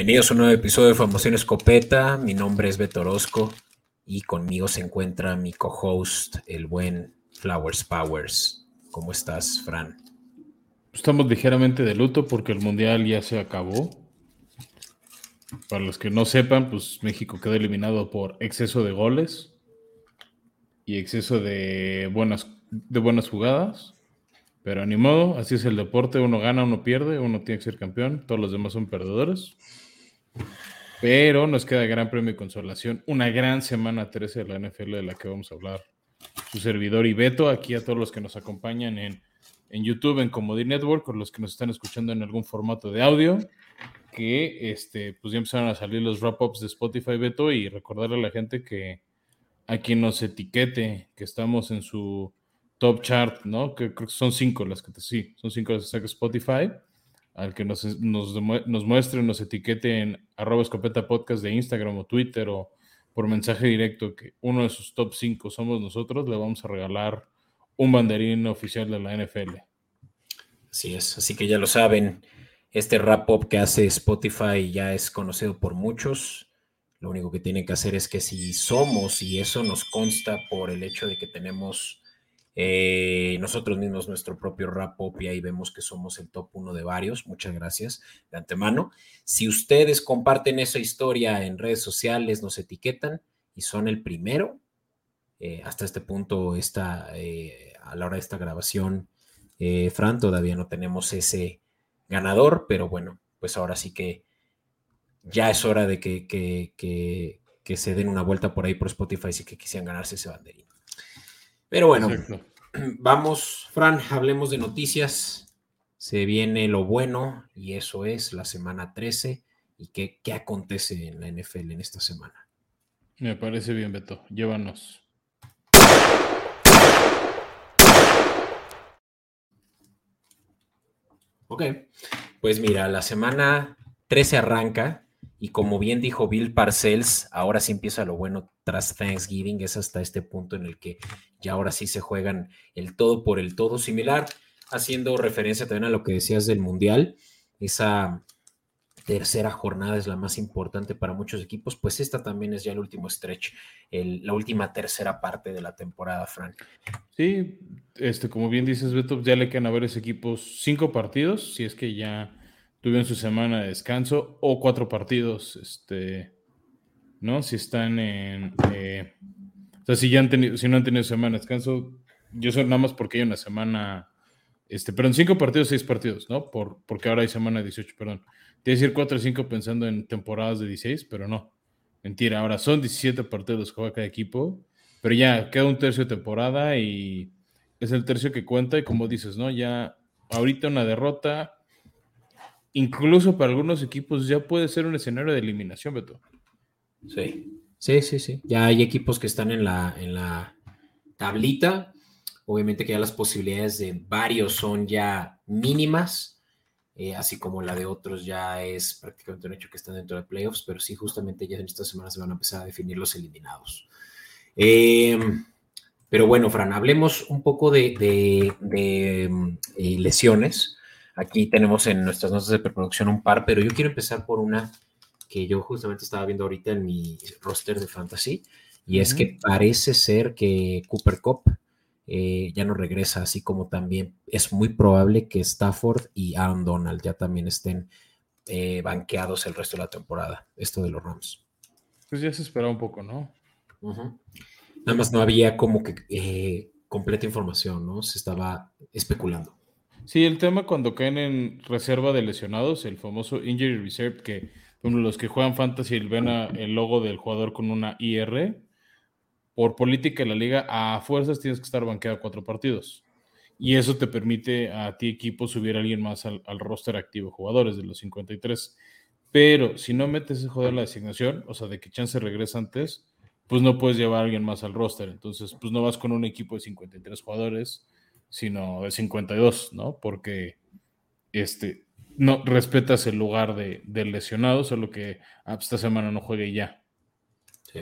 Bienvenidos a un nuevo episodio de Formación Escopeta. Mi nombre es Beto Orozco y conmigo se encuentra mi co-host, el buen Flowers Powers. ¿Cómo estás, Fran? Estamos ligeramente de luto porque el Mundial ya se acabó. Para los que no sepan, pues México quedó eliminado por exceso de goles y exceso de buenas, de buenas jugadas. Pero ni modo, así es el deporte, uno gana, uno pierde, uno tiene que ser campeón, todos los demás son perdedores. Pero nos queda gran premio de consolación, una gran semana 13 de la NFL de la que vamos a hablar. Su servidor y Beto, aquí a todos los que nos acompañan en, en YouTube, en Comedy Network, con los que nos están escuchando en algún formato de audio, que este, pues ya empezaron a salir los wrap-ups de Spotify, Beto, y recordarle a la gente que a quien nos etiquete, que estamos en su top chart, ¿no? Que creo que son cinco las que te sí, son cinco las que saca Spotify. Al que nos, nos, nos muestre, nos etiquete en arroba escopeta podcast de Instagram o Twitter o por mensaje directo que uno de sus top cinco somos nosotros, le vamos a regalar un banderín oficial de la NFL. Así es, así que ya lo saben, este rap up que hace Spotify ya es conocido por muchos. Lo único que tienen que hacer es que si somos, y eso nos consta por el hecho de que tenemos eh, nosotros mismos nuestro propio rap y ahí vemos que somos el top uno de varios. Muchas gracias de antemano. Si ustedes comparten esa historia en redes sociales, nos etiquetan y son el primero. Eh, hasta este punto, está, eh, a la hora de esta grabación, Fran, todavía no tenemos ese ganador, pero bueno, pues ahora sí que ya es hora de que, que, se den una vuelta por ahí por Spotify si que quisieran ganarse ese banderín. Pero bueno, vamos, Fran, hablemos de noticias. Se viene lo bueno y eso es la semana 13. ¿Y qué, qué acontece en la NFL en esta semana? Me parece bien, Beto. Llévanos. Ok, pues mira, la semana 13 arranca y como bien dijo Bill Parcells, ahora sí empieza lo bueno tras Thanksgiving, es hasta este punto en el que ya ahora sí se juegan el todo por el todo, similar, haciendo referencia también a lo que decías del Mundial, esa tercera jornada es la más importante para muchos equipos, pues esta también es ya el último stretch, la última tercera parte de la temporada, Frank. Sí, este, como bien dices, Beto, ya le quedan a varios equipos cinco partidos, si es que ya tuvieron su semana de descanso o cuatro partidos, este, ¿no? Si están en, eh, o sea, si ya han tenido, si no han tenido semana de descanso, yo soy nada más porque hay una semana, este, pero en cinco partidos, seis partidos, ¿no? Por, porque ahora hay semana de 18, perdón. Que decir cuatro o cinco pensando en temporadas de 16, pero no. Mentira, ahora son 17 partidos que juega cada equipo, pero ya queda un tercio de temporada y es el tercio que cuenta y como dices, ¿no? Ya ahorita una derrota incluso para algunos equipos ya puede ser un escenario de eliminación, Beto. Sí, sí, sí, sí. Ya hay equipos que están en la, en la tablita. Obviamente que ya las posibilidades de varios son ya mínimas, eh, así como la de otros ya es prácticamente un hecho que están dentro de playoffs, pero sí, justamente ya en estas semanas se van a empezar a definir los eliminados. Em, pero bueno, Fran, hablemos un poco de, de, eh, lesiones. Aquí tenemos en nuestras notas de preproducción un par, pero yo quiero empezar por una que yo justamente estaba viendo ahorita en mi roster de fantasy, y es que parece ser que Cooper Cup eh, ya no regresa, así como también es muy probable que Stafford y Aaron Donald ya también estén eh, banqueados el resto de la temporada, esto de los Rams. Pues ya se esperaba un poco, ¿no? Nada más no había como que eh, completa información, ¿no? Se estaba especulando. Sí, el tema cuando caen en reserva de lesionados, el famoso Injury Reserve, que los que juegan Fantasy ven el logo del jugador con una IR, por política de la liga, a fuerzas tienes que estar banqueado cuatro partidos. Y eso te permite a ti equipo subir a alguien más al, roster activo, jugadores de los 53. Pero si no metes ese jugador la designación, o sea, de que Chance regresa antes, pues no puedes llevar a alguien más al roster. Entonces, pues no vas con un equipo de 53 jugadores, sino de 52, ¿no? Porque este, no respetas el lugar de, del lesionado, solo que ah, pues, esta semana no juegue ya. Sí.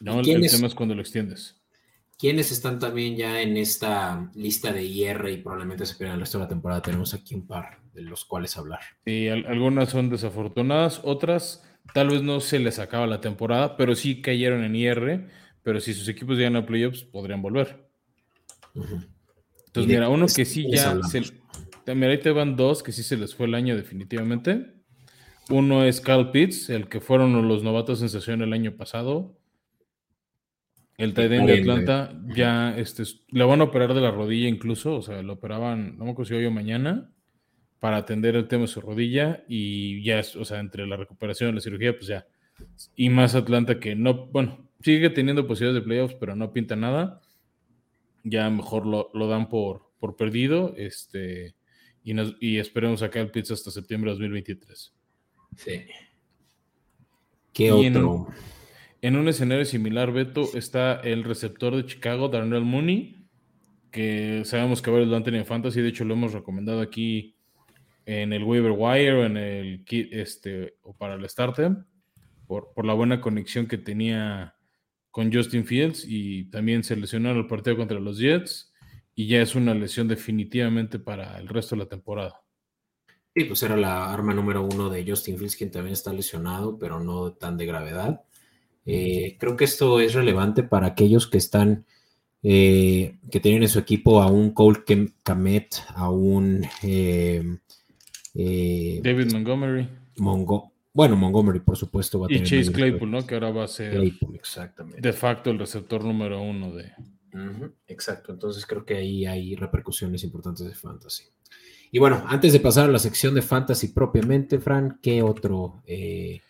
No, el, tema es cuando lo extiendes. ¿Quiénes están también ya en esta lista de IR y probablemente se pierdan el resto de la temporada? Tenemos aquí un par de los cuales hablar. Y algunas son desafortunadas, otras tal vez no se les acaba la temporada, pero sí cayeron en IR, pero si sus equipos llegan a playoffs podrían volver. Entonces, mira, uno que sí ya se, Mira, ahí te van dos que sí se les fue el año definitivamente. Uno es Cal Pitts, el que fueron los novatos sensación el año pasado. El tight de Atlanta ya este, le van a operar de la rodilla incluso, o sea, lo operaban, no me acuerdo si hoy o mañana, para atender el tema de su rodilla y ya, o sea, entre la recuperación y la cirugía, pues ya. Y más Atlanta que no, bueno, sigue teniendo posibilidades de playoffs, pero no pinta nada. Ya mejor lo, lo dan por, por perdido. Este, y, esperemos sacar el pizza hasta septiembre de 2023. Sí. ¿Qué otro? En, un escenario similar, Beto, está el receptor de Chicago, Darnell Mooney, que sabemos que varios lo han tenido en Fantasy, de hecho lo hemos recomendado aquí en el waiver wire o en el este o para el starter por, por la buena conexión que tenía con Justin Fields y también se lesionó en el partido contra los Jets y ya es una lesión definitivamente para el resto de la temporada. Sí, pues era la arma número uno de Justin Fields, quien también está lesionado, pero no tan de gravedad. Eh, creo que esto es relevante para aquellos que están, eh, que tienen en su equipo a un Cole Kamet, a un eh, David Montgomery. Bueno, Montgomery, por supuesto, va a y Chase Claypool, ¿no? Que ahora va a ser de facto el receptor número uno de, exacto, entonces creo que ahí hay repercusiones importantes de fantasy. Y bueno, antes de pasar a la sección de fantasy propiamente, Fran, ¿qué otro, eh,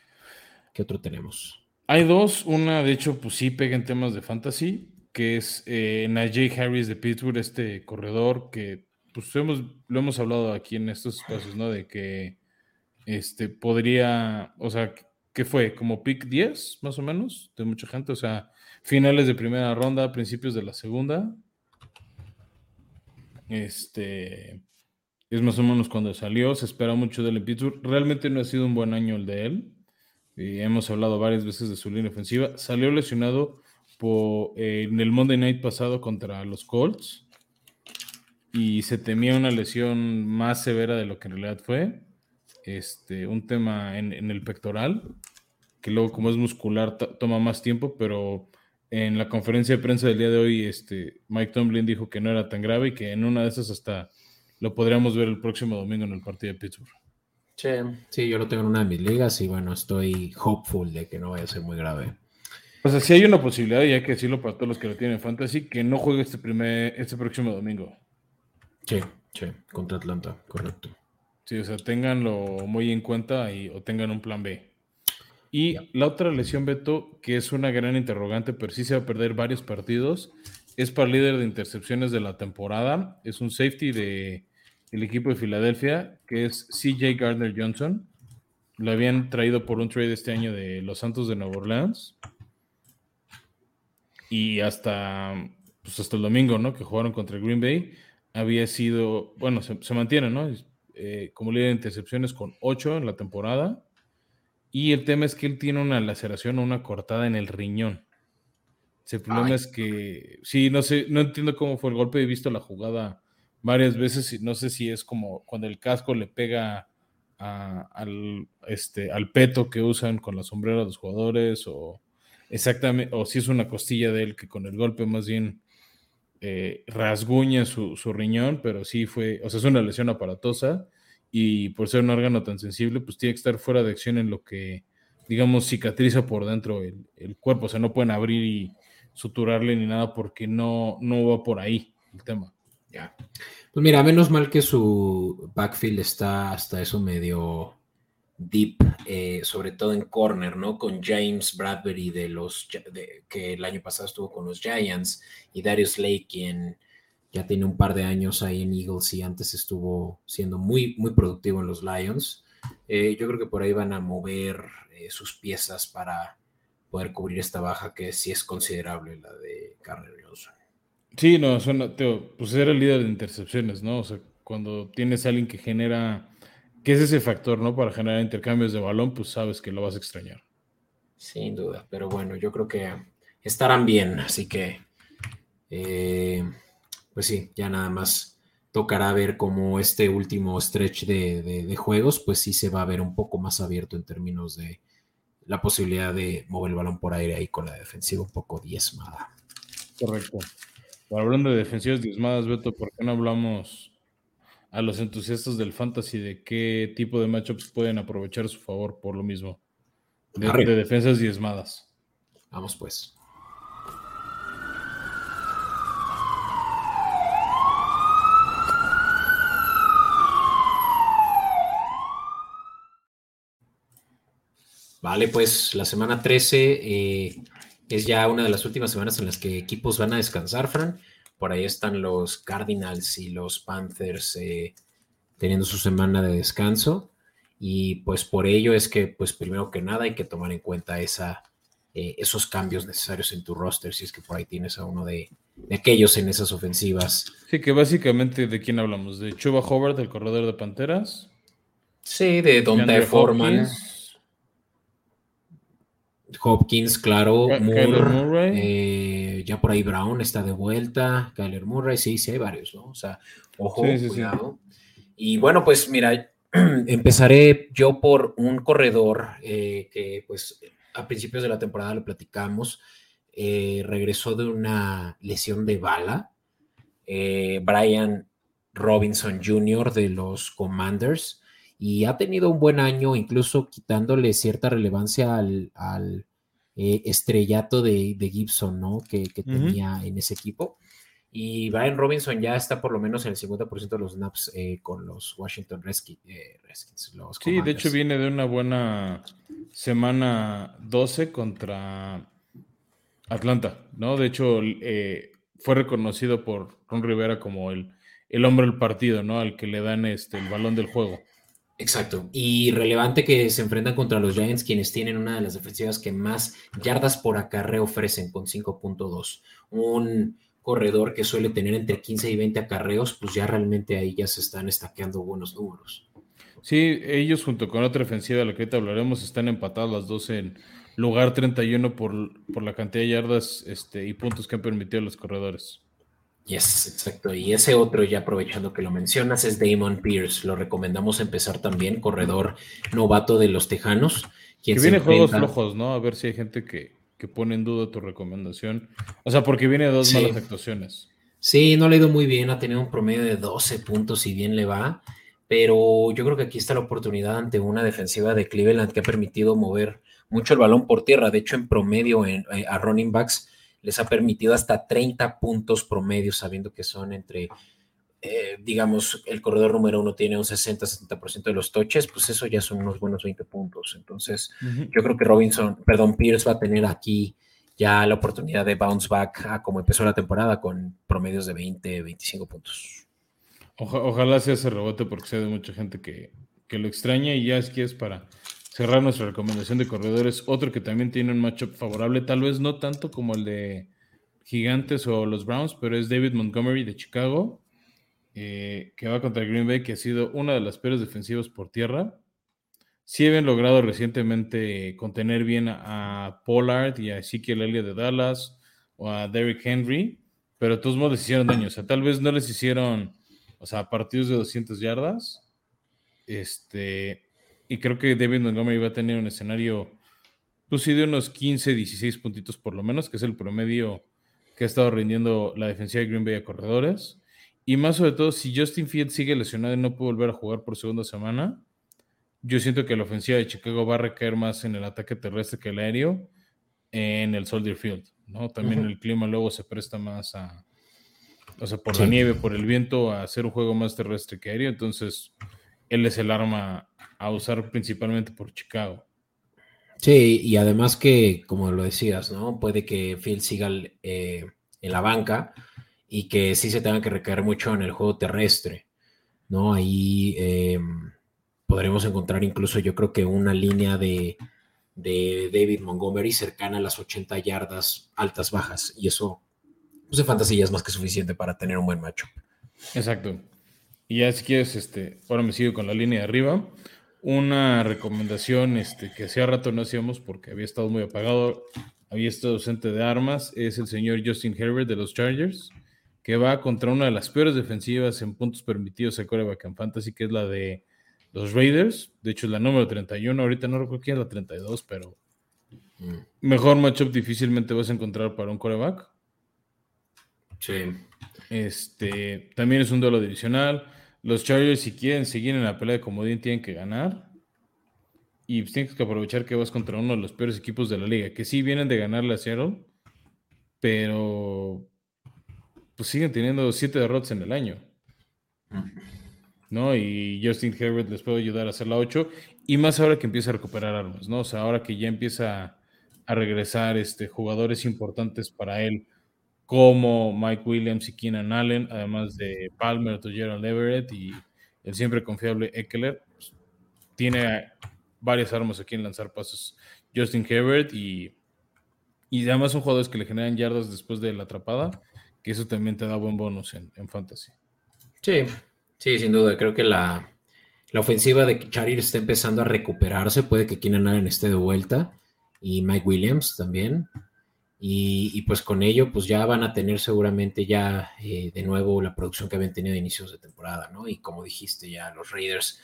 ¿qué otro tenemos? Hay dos, una de hecho pues sí pega en temas de fantasy, que es eh, Najee Harris de Pittsburgh, este corredor que pues hemos, lo hemos hablado aquí en estos espacios, ¿no? De que este podría, o sea, ¿qué fue? Como pick 10 más o menos de mucha gente, o sea, finales de primera ronda, principios de la segunda. Este es más o menos cuando salió, se espera mucho del Pittsburgh. Realmente no ha sido un buen año el de él. Y hemos hablado varias veces de su línea ofensiva. Salió lesionado por, eh, en el Monday Night pasado contra los Colts y se temía una lesión más severa de lo que en realidad fue. Este, un tema en, en el pectoral, que luego como es muscular toma más tiempo, pero en la conferencia de prensa del día de hoy, este, Mike Tomlin dijo que no era tan grave y que en una de esas hasta lo podríamos ver el próximo domingo en el partido de Pittsburgh. Sí, sí, yo lo tengo en una de mis ligas y bueno, estoy hopeful de que no vaya a ser muy grave. O sea, sí hay una posibilidad, y hay que decirlo para todos los que lo tienen en fantasy, que no juegue este primer, este próximo domingo. Sí, sí, contra Atlanta, correcto. Sí, o sea, tenganlo muy en cuenta y, o tengan un plan B. Y la otra lesión, Beto, que es una gran interrogante, pero sí se va a perder varios partidos, es para el líder de intercepciones de la temporada. Es un safety del el equipo de Filadelfia, que es CJ Gardner Johnson. Lo habían traído por un trade este año de los Santos de Nueva Orleans. Y hasta, pues hasta el domingo, ¿no? Que jugaron contra Green Bay. Había sido, bueno, se, mantiene, ¿no? Eh, como líder de intercepciones con 8 en la temporada y el tema es que él tiene una laceración o una cortada en el riñón. El problema es que, sí, no sé, no entiendo cómo fue el golpe. He visto la jugada varias veces y no sé si es como cuando el casco le pega al, este, al peto que usan con la sombrera de los jugadores o exactamente, o si es una costilla de él que con el golpe más bien eh, rasguña su, su, riñón, pero sí fue, o sea, es una lesión aparatosa y por ser un órgano tan sensible, pues tiene que estar fuera de acción en lo que, digamos, cicatriza por dentro el, cuerpo. O sea, no pueden abrir y suturarle ni nada porque no, no va por ahí el tema. Ya. Pues mira, menos mal que su backfield está hasta eso medio deep, eh, sobre todo en corner, ¿no? Con James Bradbury de los que el año pasado estuvo con los Giants y Darius Lake, quien ya tiene un par de años ahí en Eagles y antes estuvo siendo muy, muy productivo en los Lions. Eh, yo creo que por ahí van a mover eh, sus piezas para poder cubrir esta baja que sí es considerable, la de Carter Johnson. Sí, no, pues era el líder de intercepciones, ¿no? O sea, cuando tienes a alguien que genera, que es ese factor, ¿no? Para generar intercambios de balón, pues sabes que lo vas a extrañar. Sin duda, pero bueno, yo creo que estarán bien, así que Eh, pues sí, ya nada más tocará ver cómo este último stretch de, juegos, pues sí se va a ver un poco más abierto en términos de la posibilidad de mover el balón por aire ahí con la defensiva un poco diezmada. Correcto. hablando de defensivas diezmadas, Beto, ¿por qué no hablamos a los entusiastas del fantasy de qué tipo de matchups pueden aprovechar a su favor por lo mismo? De, de defensas diezmadas. Vamos pues. Vale, pues la semana 13 eh, es ya una de las últimas semanas en las que equipos van a descansar, Fran. Por ahí están los Cardinals y los Panthers eh, teniendo su semana de descanso. Y pues por ello es que, pues primero que nada, hay que tomar en cuenta esa, eh, esos cambios necesarios en tu roster, si es que por ahí tienes a uno de, aquellos en esas ofensivas. Sí, que básicamente de quién hablamos, de Chuba Howard, el corredor de Panteras. Sí, de Foreman. Hopkins, claro, Moore, eh, ya por ahí Brown está de vuelta, Kyler Murray, sí, sí hay varios, ¿no? O sea, ojo, cuidado. Y bueno, pues mira, empezaré yo por un corredor eh, que pues a principios de la temporada lo platicamos, eh, regresó de una lesión de bala, Brian Robinson Jr. de los Commanders, y ha tenido un buen año, incluso quitándole cierta relevancia al, eh, estrellato de, Gibson, ¿no? Que, tenía en ese equipo. Y Brian Robinson ya está por lo menos en el 50% de los snaps eh, con los Washington Redskins. Eh, sí, de hecho viene de una buena semana 12 contra Atlanta, ¿no? De hecho, fue reconocido por Ron Rivera como el, el hombre del partido, ¿no? Al que le dan este, el balón del juego. Exacto. Y relevante que se enfrentan contra los Giants, quienes tienen una de las defensivas que más yardas por acarreo ofrecen con 5.2. Un corredor que suele tener entre 15 y 20 acarreos, pues ya realmente ahí ya se están estaqueando buenos números. Sí, ellos junto con otra defensiva de la que ahorita hablaremos están empatados las dos en lugar 31 por, por la cantidad de yardas este, y puntos que han permitido los corredores. Yes, exacto. Y ese otro, ya aprovechando que lo mencionas, es Damon Pierce. Lo recomendamos empezar también, corredor novato de los Tejanos. Quien que viene juegos flojos, ¿no? A ver si hay gente que, pone en duda tu recomendación. O sea, porque viene dos malas actuaciones. Sí, no le ha ido muy bien, ha tenido un promedio de 12 puntos y bien le va, pero yo creo que aquí está la oportunidad ante una defensiva de Cleveland que ha permitido mover mucho el balón por tierra. De hecho, en promedio en, eh, a running backs les ha permitido hasta 30 puntos promedio, sabiendo que son entre, eh, digamos, el corredor número uno tiene un 60-70% de los toches, pues eso ya son unos buenos 20 puntos. Entonces, yo creo que Robinson, perdón, Pierce va a tener aquí ya la oportunidad de bounce back a como empezó la temporada con promedios de 20, 25 puntos. ojalá sea ese rebote porque sé de mucha gente que, que lo extraña y ya es que es para cerrar nuestra recomendación de corredores. Otro que también tiene un matchup favorable, tal vez no tanto como el de Gigantes o los Browns, pero es David Montgomery de Chicago, eh, que va contra Green Bay, que ha sido una de las peores defensivas por tierra. Sí habían logrado recientemente contener bien a, Pollard y a Ezekiel Elliott de Dallas o a Derrick Henry, pero todos modos les hicieron daño. O sea, tal vez no les hicieron, o sea, partidos de 200 yardas. Este, y creo que David Montgomery va a tener un escenario, pues sí, de unos 15, 16 puntitos por lo menos, que es el promedio que ha estado rindiendo la defensiva de Green Bay a corredores. Y más sobre todo, si Justin Fields sigue lesionado y no puede volver a jugar por segunda semana, yo siento que la ofensiva de Chicago va a recaer más en el ataque terrestre que el aéreo en el Soldier Field, ¿no? También el clima luego se presta más a, o sea, por la nieve, por el viento, a hacer un juego más terrestre que aéreo. Entonces, él es el arma a usar principalmente por Chicago. Sí, y además que, como lo decías, ¿no? Puede que Phil siga eh, en la banca y que sí se tenga que recaer mucho en el juego terrestre, ¿no? Ahí em, podremos encontrar incluso, yo creo que una línea de, de, David Montgomery cercana a las 80 yardas altas bajas, y eso, pues en fantasía es más que suficiente para tener un buen macho. Exacto. Y ya si quieres, este, ahora me sigo con la línea de arriba una recomendación este, que hacía rato no hacíamos porque había estado muy apagado había estado ausente de armas, es el señor Justin Herbert de los Chargers, que va contra una de las peores defensivas en puntos permitidos a coreback en fantasy, que es la de los Raiders. De hecho, es la número 31. Ahorita no recuerdo quién es la 32, pero mm. mejor matchup difícilmente vas a encontrar para un coreback. Sí. Este, también es un duelo divisional. Los Chargers, si quieren seguir en la pelea de comodín, tienen que ganar. Y pues, tienes que aprovechar que vas contra uno de los peores equipos de la liga, que sí vienen de ganarle a Seattle, pero pues siguen teniendo siete derrotas en el año. ¿No? Y Justin Herbert les puede ayudar a hacer la 8. Y más ahora que empieza a recuperar armas, ¿no? O sea, ahora que ya empieza a regresar este, jugadores importantes para él, como Mike Williams y Keenan Allen, además de Palmer, Gerald Everett y el siempre confiable Eckler, pues, tiene varias armas aquí en lanzar pasos. Justin Herbert y, y además son jugadores que le generan yardas después de la atrapada, que eso también te da buen bonus en, fantasy. Sí, sí, sin duda. Creo que la, ofensiva de Charir está empezando a recuperarse. Puede que Keenan Allen esté de vuelta y Mike Williams también. Y, pues con ello, pues ya van a tener seguramente ya eh, de nuevo la producción que habían tenido a inicios de temporada, ¿no? Y como dijiste ya, los Raiders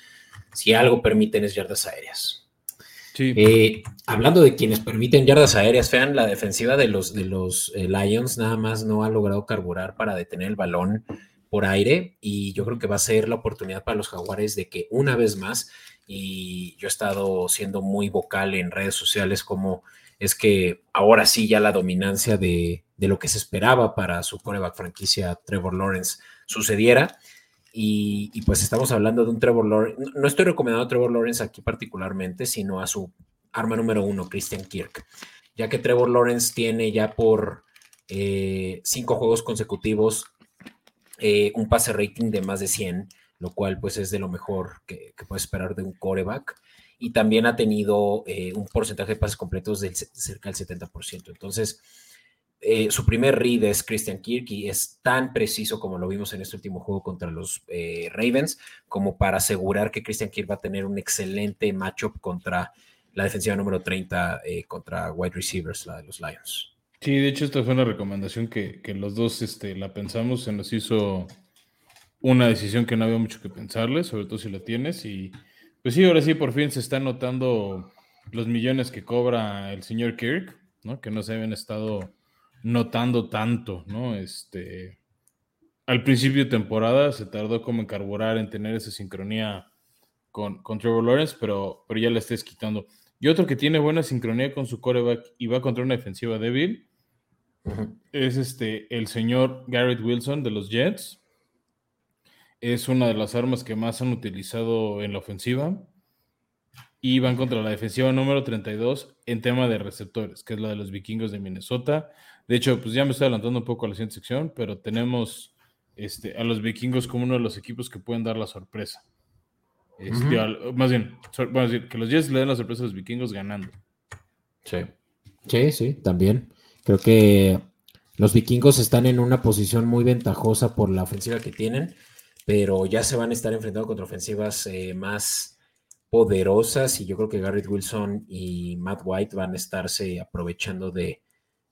si algo permiten es yardas aéreas. Eh, hablando de quienes permiten yardas aéreas, vean, la defensiva de los, de los eh, Lions nada más no ha logrado carburar para detener el balón por aire y yo creo que va a ser la oportunidad para los jaguares de que una vez más, y yo he estado siendo muy vocal en redes sociales como es que ahora sí ya la dominancia de, de lo que se esperaba para su coreback franquicia Trevor Lawrence sucediera y, pues estamos hablando de un Trevor Lawrence. No estoy recomendando a Trevor Lawrence aquí particularmente, sino a su arma número uno, Christian Kirk. Ya que Trevor Lawrence tiene ya por eh, cinco juegos consecutivos eh, un pase rating de más de 100, lo cual pues es de lo mejor que, que puede esperar de un coreback. Y también ha tenido eh, un porcentaje de pases completos de cerca del 70%. Entonces, eh, su primer read es Christian Kirk y es tan preciso como lo vimos en este último juego contra los eh, Ravens, como para asegurar que Christian Kirk va a tener un excelente matchup contra la defensiva número 30 eh, contra wide receivers, la de los Lions. Sí, de hecho, esta fue una recomendación que, los dos este, la pensamos, se nos hizo una decisión que no había mucho que pensarle, sobre todo si la tienes. Y pues sí, ahora sí, por fin se están notando los millones que cobra el señor Kirk, ¿no? que no se habían estado notando tanto, ¿no? Este, al principio de temporada se tardó como en carburar, en tener esa sincronía con, con Trevor Lawrence, pero, pero ya le estés quitando. Y otro que tiene buena sincronía con su coreback y va contra una defensiva débil es este, el señor Garrett Wilson de los Jets. Es una de las armas que más han utilizado en la ofensiva. Y van contra la defensiva número 32 en tema de receptores, que es la de los vikingos de Minnesota. De hecho, pues ya me estoy adelantando un poco a la siguiente sección, pero tenemos este, a los vikingos como uno de los equipos que pueden dar la sorpresa. Este, más bien, que los Jets le den la sorpresa a los vikingos ganando. Sí. Sí, sí, también. Creo que los vikingos están en una posición muy ventajosa por la ofensiva que tienen, pero ya se van a estar enfrentando contra ofensivas eh, más poderosas y yo creo que Garrett Wilson y Matt White van a estarse aprovechando de,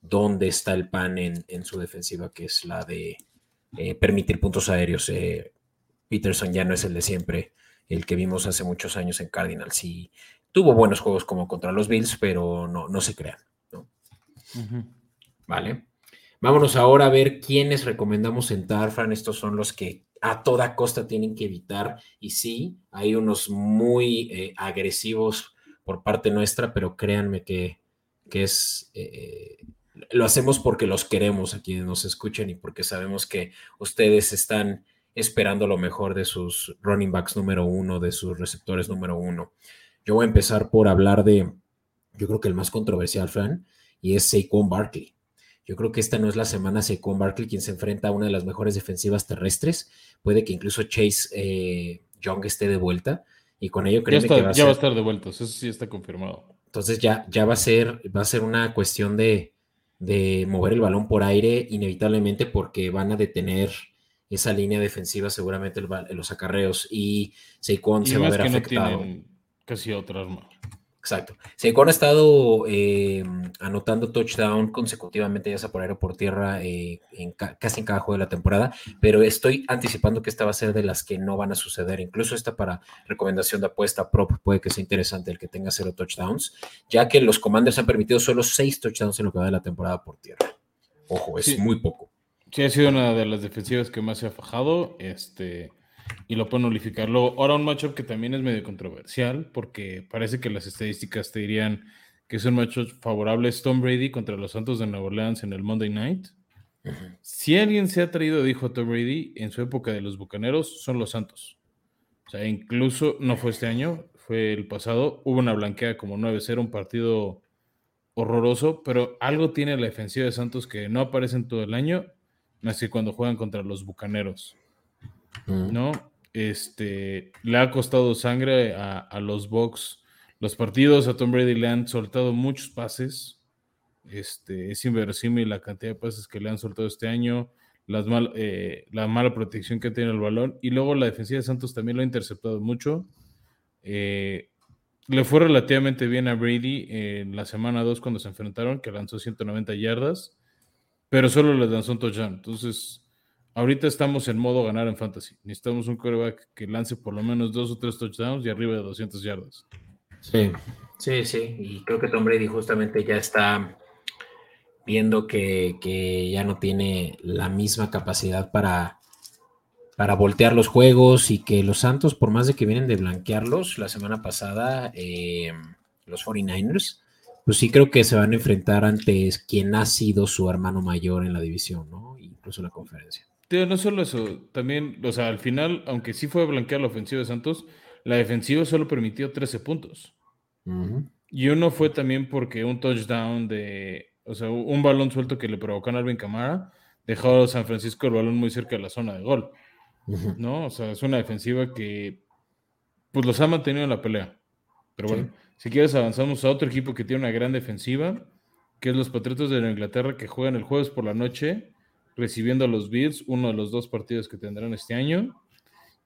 dónde está el pan en, su defensiva, que es la de eh, permitir puntos aéreos. Eh, Peterson ya no es el de siempre, el que vimos hace muchos años en Cardinals. Sí, tuvo buenos juegos como contra los Bills, pero no, no se crean. Vale. Vámonos ahora a ver quiénes recomendamos sentar, Fran. Estos son los que a toda costa tienen que evitar. Y sí, hay unos muy eh, agresivos por parte nuestra, pero créanme que, que es lo hacemos porque los queremos a quienes nos escuchen y porque sabemos que ustedes están esperando lo mejor de sus running backs número uno, de sus receptores número uno. Yo voy a empezar por hablar de, yo creo que el más controversial, Fran, y es Saquon Barkley. Yo creo que esta no es la semana Saquon Barkley quien se enfrenta a una de las mejores defensivas terrestres. Puede que incluso Chase eh, Young esté de vuelta y con ello creo que va a ya va a estar de vuelta, eso sí está confirmado. Entonces ya, ya va a ser, va a ser una cuestión de, de mover el balón por aire inevitablemente porque van a detener esa línea defensiva seguramente los acarreos y Saquon se va a ver afectado. casi otra arma. Exacto. Saquon ha estado eh, anotando touchdown consecutivamente, ya sea por aire por tierra, eh, en casi en cada juego de la temporada, pero estoy anticipando que esta va a ser de las que no van a suceder. Incluso esta para recomendación de apuesta prop puede que sea interesante el que tenga cero touchdowns, ya que los Commanders han permitido solo seis touchdowns en lo que va de la temporada por tierra. Ojo, es muy poco. Sí, ha sido una de las defensivas que más se ha fajado. Este y lo pueden nulificar. Luego, ahora un matchup que también es medio controversial, porque parece que las estadísticas te dirían que es un matchup favorable Tom Brady contra los Santos de Nueva Orleans en el Monday Night. Si alguien se ha traído, dijo Tom Brady, en su época de los Bucaneros, son los Santos. O sea, incluso no fue este año, fue el pasado. Hubo una blanquea como 9-0, un partido horroroso, pero algo tiene la defensiva de Santos que no aparece en todo el año, más que cuando juegan contra los Bucaneros. ¿No? Este, le ha costado sangre a, los Bucks. Los partidos a Tom Brady le han soltado muchos pases. Este, es inverosímil la cantidad de pases que le han soltado este año, las mal, eh, la mala protección que tiene el balón. Y luego la defensiva de Santos también lo ha interceptado mucho. Eh, le fue relativamente bien a Brady en la semana 2 cuando se enfrentaron, que lanzó 190 yardas, pero solo le lanzó un touchdown. Entonces, Ahorita estamos en modo ganar en fantasy. Necesitamos un quarterback que lance por lo menos dos o tres touchdowns y arriba de 200 yardas. Sí, sí, sí. Y creo que Tom Brady justamente ya está viendo que, ya no tiene la misma capacidad para, para voltear los juegos y que los Santos, por más de que vienen de blanquearlos la semana pasada, eh, los 49ers, pues sí creo que se van a enfrentar ante quien ha sido su hermano mayor en la división, ¿no? Incluso en la conferencia no solo eso, también, o sea, al final, aunque sí fue a blanquear la ofensiva de Santos, la defensiva solo permitió 13 puntos. Y uno fue también porque un touchdown de, o sea, un balón suelto que le provocó a Alvin Camara dejó a San Francisco el balón muy cerca de la zona de gol. ¿No? O sea, es una defensiva que pues los ha mantenido en la pelea. Pero bueno, si quieres avanzamos a otro equipo que tiene una gran defensiva, que es los Patriotas de Inglaterra que juegan el jueves por la noche recibiendo a los Bills, uno de los dos partidos que tendrán este año.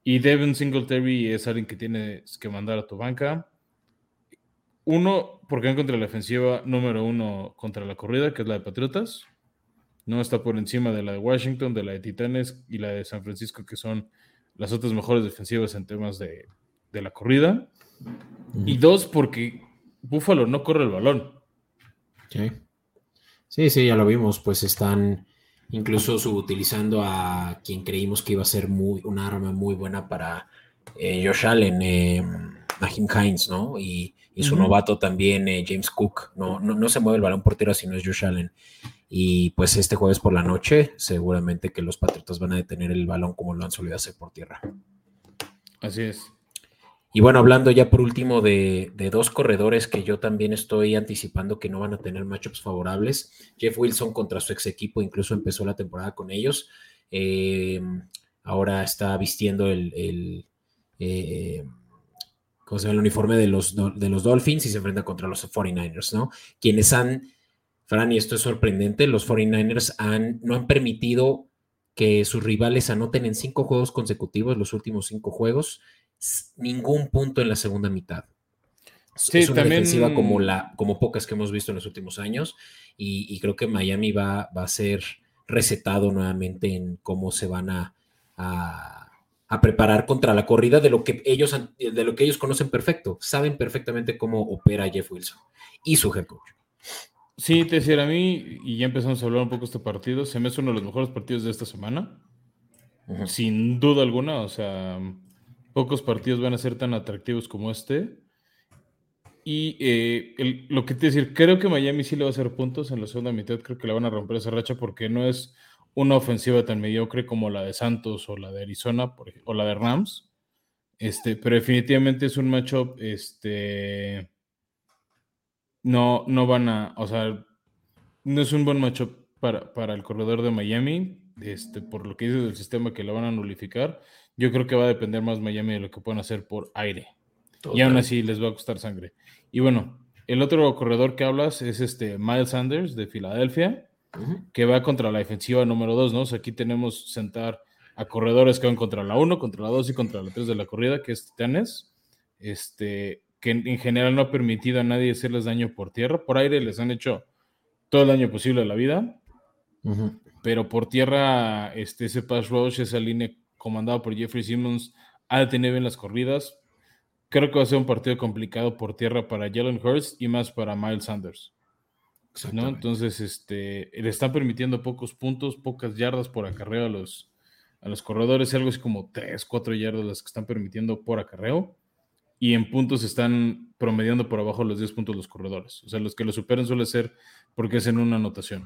Y Devin Singletary es alguien que tienes que mandar a tu banca. Uno, porque van contra la defensiva número uno contra la corrida, que es la de Patriotas. No está por encima de la de Washington, de la de Titanes y la de San Francisco, que son las otras mejores defensivas en temas de, la corrida. Y dos, porque Buffalo no corre el balón. Sí. Sí, sí, ya lo vimos. Pues están incluso subutilizando a quien creímos que iba a ser muy, una arma muy buena para eh, Josh Allen, eh, Nahim Hines, ¿no? Y, su novato también, eh, James Cook, ¿no? ¿no? se mueve el balón por tierra si no es Josh Allen. Y pues este jueves por la noche, seguramente que los Patriotas van a detener el balón como lo han solido hacer por tierra. Así es. Y bueno, hablando ya por último de, dos corredores que yo también estoy anticipando que no van a tener matchups favorables. Jeff Wilson contra su ex equipo, incluso empezó la temporada con ellos. Eh, ahora está vistiendo el, eh, el uniforme de los, de los Dolphins y se enfrenta contra los 49ers, ¿no? Quienes han, Fran, y esto es sorprendente, los 49ers han, no han permitido que sus rivales anoten en cinco juegos consecutivos, los últimos cinco juegos, ningún punto en la segunda mitad. es una defensiva como, la, como pocas que hemos visto en los últimos años y, creo que Miami va, va, a ser recetado nuevamente en cómo se van a, a, preparar contra la corrida de lo, que ellos, de lo que ellos conocen perfecto. Saben perfectamente cómo opera Jeff Wilson y su head coach. Sí, te decía a mí, y ya empezamos a hablar un poco de este partido, se me hace uno de los mejores partidos de esta semana. Sin duda alguna, o sea, Pocos partidos van a ser tan atractivos como este. Y eh, lo que te decir, creo que Miami sí le va a hacer puntos en la segunda mitad. Creo que la van a romper esa racha porque no es una ofensiva tan mediocre como la de Santos o la de Arizona o la de Rams. Este, pero definitivamente es un matchup. Este, no, no van a, o sea, no es un buen matchup para, para el corredor de Miami. Este, por lo que dice del sistema que lo van a nulificar. Yo creo que va a depender más Miami de lo que puedan hacer por aire. Y aún así les va a costar sangre. Y bueno, el otro corredor que hablas es este Miles Sanders de Filadelfia, que va contra la defensiva número 2, ¿no? aquí tenemos sentar a corredores que van contra la 1, contra la 2 y contra la 3 de la corrida, que es Titanes. Este, que en, general no ha permitido a nadie hacerles daño por tierra. Por aire les han hecho todo el daño posible de la vida, pero por tierra, este, ese pass rush, esa línea comandada por Jeffrey Simmons, ha tener bien las corridas. Creo que va a ser un partido complicado por tierra para Jalen Hurts y más para Miles Sanders. ¿no? Entonces, este, le están permitiendo pocos puntos, pocas yardas por acarreo a los, a los corredores, algo así como 3, 4 yardas las que están permitiendo por acarreo. Y en puntos están promediando por abajo los 10 puntos los corredores. O sea, los que lo superan suele ser porque es en una anotación.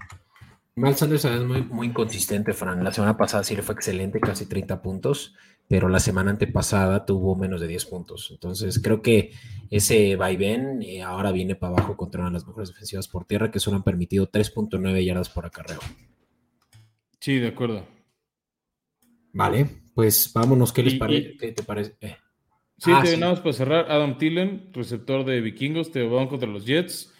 Miles Sanders es muy, muy inconsistente, Fran. La semana pasada sí le fue excelente, casi 30 puntos, pero la semana antepasada tuvo menos de 10 puntos. Entonces creo que ese vaivén eh, ahora viene para abajo contra una de las mejores defensivas por tierra que solo han permitido 3.9 yardas por acarreo. Sí, de acuerdo. Vale, pues vámonos. ¿Qué les parece? ¿Qué te parece? Eh. Sí, ah, te para cerrar. Adam Tillen, receptor de vikingos, te van contra los Jets.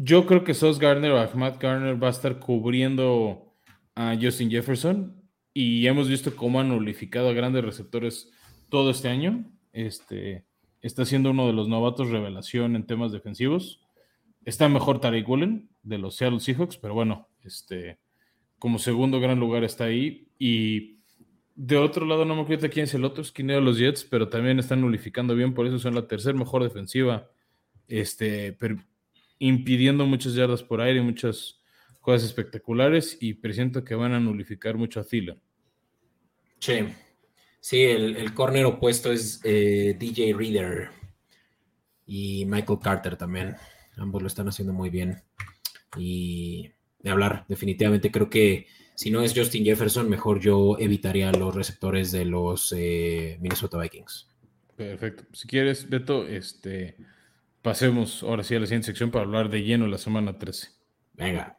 Yo creo que Sos Garner o Ahmad Garner va a estar cubriendo a Justin Jefferson y hemos visto cómo han nulificado a grandes receptores todo este año. Este, está siendo uno de los novatos revelación en temas defensivos. Está mejor Tariq Woolen de los Seattle Seahawks, pero bueno, este, como segundo gran lugar está ahí. Y de otro lado, no me acuerdo quién es el otro esquinero de los Jets, pero también están nulificando bien, por eso son la tercera mejor defensiva. Este, impidiendo muchas yardas por aire y muchas cosas espectaculares y presiento que van a nulificar mucho a Thielen. Sí, sí, el, el corner opuesto es eh, DJ Reader y Michael Carter también. Ambos lo están haciendo muy bien. Y de hablar, definitivamente creo que si no es Justin Jefferson, mejor yo evitaría los receptores de los eh, Minnesota Vikings. Perfecto. Si quieres, Beto, este pasemos ahora sí a la siguiente sección para hablar de lleno la semana 13. Venga.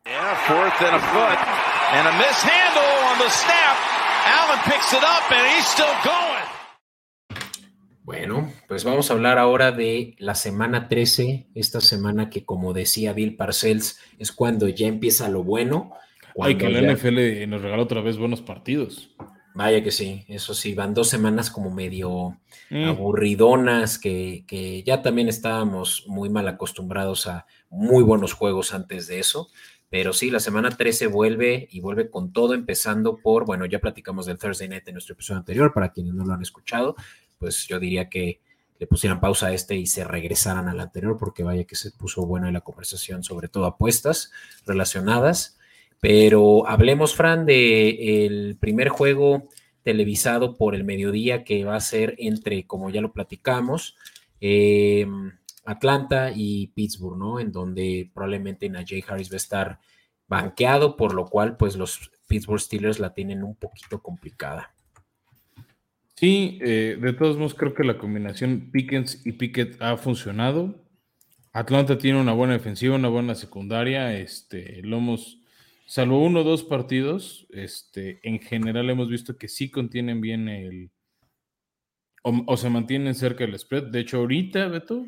Bueno, pues vamos a hablar ahora de la semana 13, esta semana que como decía Bill Parcells es cuando ya empieza lo bueno. Ay, que la NFL nos regaló otra vez buenos partidos. Vaya que sí, eso sí, van dos semanas como medio mm. aburridonas, que, que, ya también estábamos muy mal acostumbrados a muy buenos juegos antes de eso. Pero sí, la semana 13 vuelve y vuelve con todo, empezando por, bueno, ya platicamos del Thursday Night en nuestro episodio anterior, para quienes no lo han escuchado, pues yo diría que le pusieran pausa a este y se regresaran al anterior, porque vaya que se puso buena la conversación, sobre todo apuestas relacionadas. Pero hablemos, Fran, de primer juego televisado por el mediodía que va a ser entre, como ya lo platicamos, em, Atlanta y Pittsburgh, ¿no? En donde probablemente Najee Harris va a estar banqueado, por lo cual, pues los Pittsburgh Steelers la tienen un poquito complicada. Sí, eh, de todos modos creo que la combinación Pickens y Pickett ha funcionado. Atlanta tiene una buena defensiva, una buena secundaria. Este, lo salvo uno o dos partidos, este, en general hemos visto que sí contienen bien el. O, se mantienen cerca del spread. De hecho, ahorita, Beto,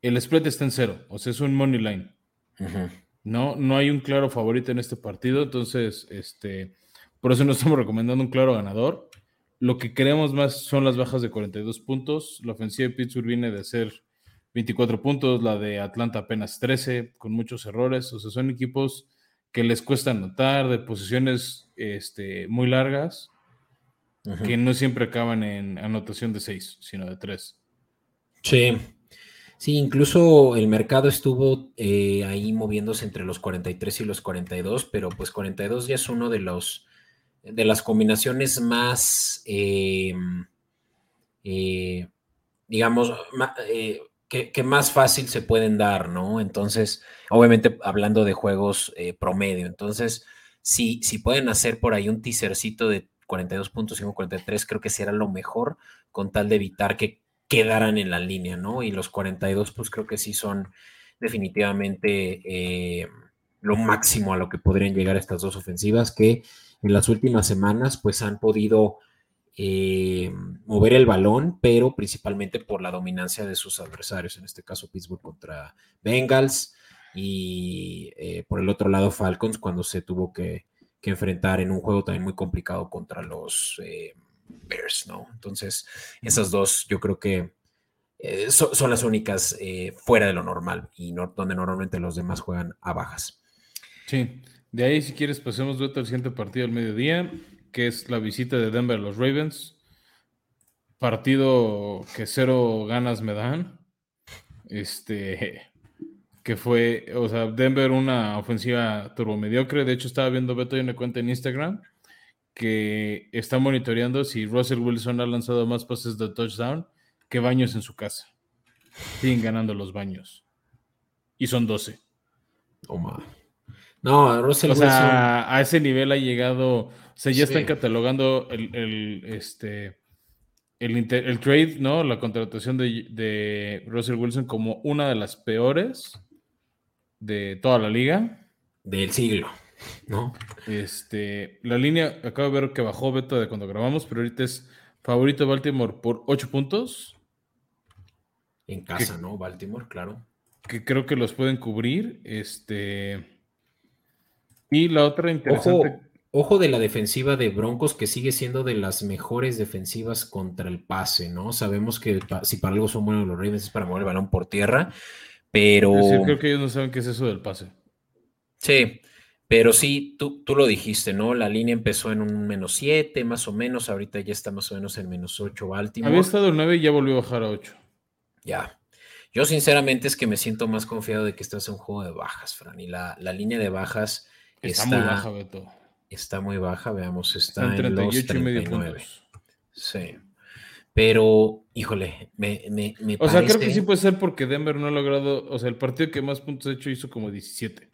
el spread está en cero. O sea, es un money line. No, no hay un claro favorito en este partido. Entonces, este, por eso no estamos recomendando un claro ganador. Lo que queremos más son las bajas de 42 puntos. La ofensiva de Pittsburgh viene de ser 24 puntos, la de Atlanta apenas 13, con muchos errores. O sea, son equipos que les cuesta anotar, de posiciones este, muy largas, que no siempre acaban en anotación de 6, sino de 3. Sí. Sí, incluso el mercado estuvo eh, ahí moviéndose entre los 43 y los 42, pero pues 42 ya es uno de los de las combinaciones más, eh, eh, digamos, que, más fácil se pueden dar, ¿no? Entonces, obviamente hablando de juegos eh, promedio, entonces, si, si pueden hacer por ahí un teasercito de 42.5, 43, creo que será lo mejor con tal de evitar que quedaran en la línea, ¿no? Y los 42, pues creo que sí son definitivamente eh, lo máximo a lo que podrían llegar estas dos ofensivas que en las últimas semanas pues han podido eh, mover el balón, pero principalmente por la dominancia de sus adversarios, en este caso Pittsburgh contra Bengals y eh, por el otro lado Falcons cuando se tuvo que, enfrentar en un juego también muy complicado contra los eh, Bears, ¿no? Entonces, esas dos yo creo que son, las únicas fuera de lo normal y donde normalmente los demás juegan a bajas. Sí, de ahí si quieres pasemos al siguiente partido del mediodía, que es la visita de Denver a los Ravens. Partido que cero ganas me dan. Este, que fue, o sea, Denver una ofensiva turbomediocre. De hecho, estaba viendo Beto y una cuenta en Instagram que está monitoreando si Russell Wilson ha lanzado más pases de touchdown que baños en su casa. Siguen ganando los baños. Y son 12. no, Russell o sea, a ese nivel ha llegado. Sea, ya están catalogando el, este, el, trade, ¿no? La contratación de, de, Russell Wilson como una de las peores de toda la liga. Del siglo, ¿no? Este, la línea, acabo de ver que bajó Beto de cuando grabamos, pero ahorita es favorito Baltimore por 8 puntos. En casa, ¿no? Baltimore, claro. Que creo que los pueden cubrir. Este. Y la otra interesante. Ojo, de la defensiva de Broncos, que sigue siendo de las mejores defensivas contra el pase, ¿no? Sabemos que si para algo son buenos los Ravens es para mover el balón por tierra, pero. creo que ellos no saben qué es eso del pase. Sí, pero sí, tú, tú lo dijiste, ¿no? La línea empezó en un menos 7, más o menos. Ahorita ya está más o menos en menos 8 Baltimore. Había estado en 9 y ya volvió a bajar a 8. Ya. Yo sinceramente es que me siento más confiado de que estás en un juego de bajas, Fran. Y la, línea de bajas está, muy baja, Beto. Está muy baja, veamos, está, en, 38 y medio puntos. Sí. Pero, híjole, me, me, me O sea, creo que sí puede ser porque Denver no ha logrado, o sea, el partido que más puntos ha hecho hizo como 17.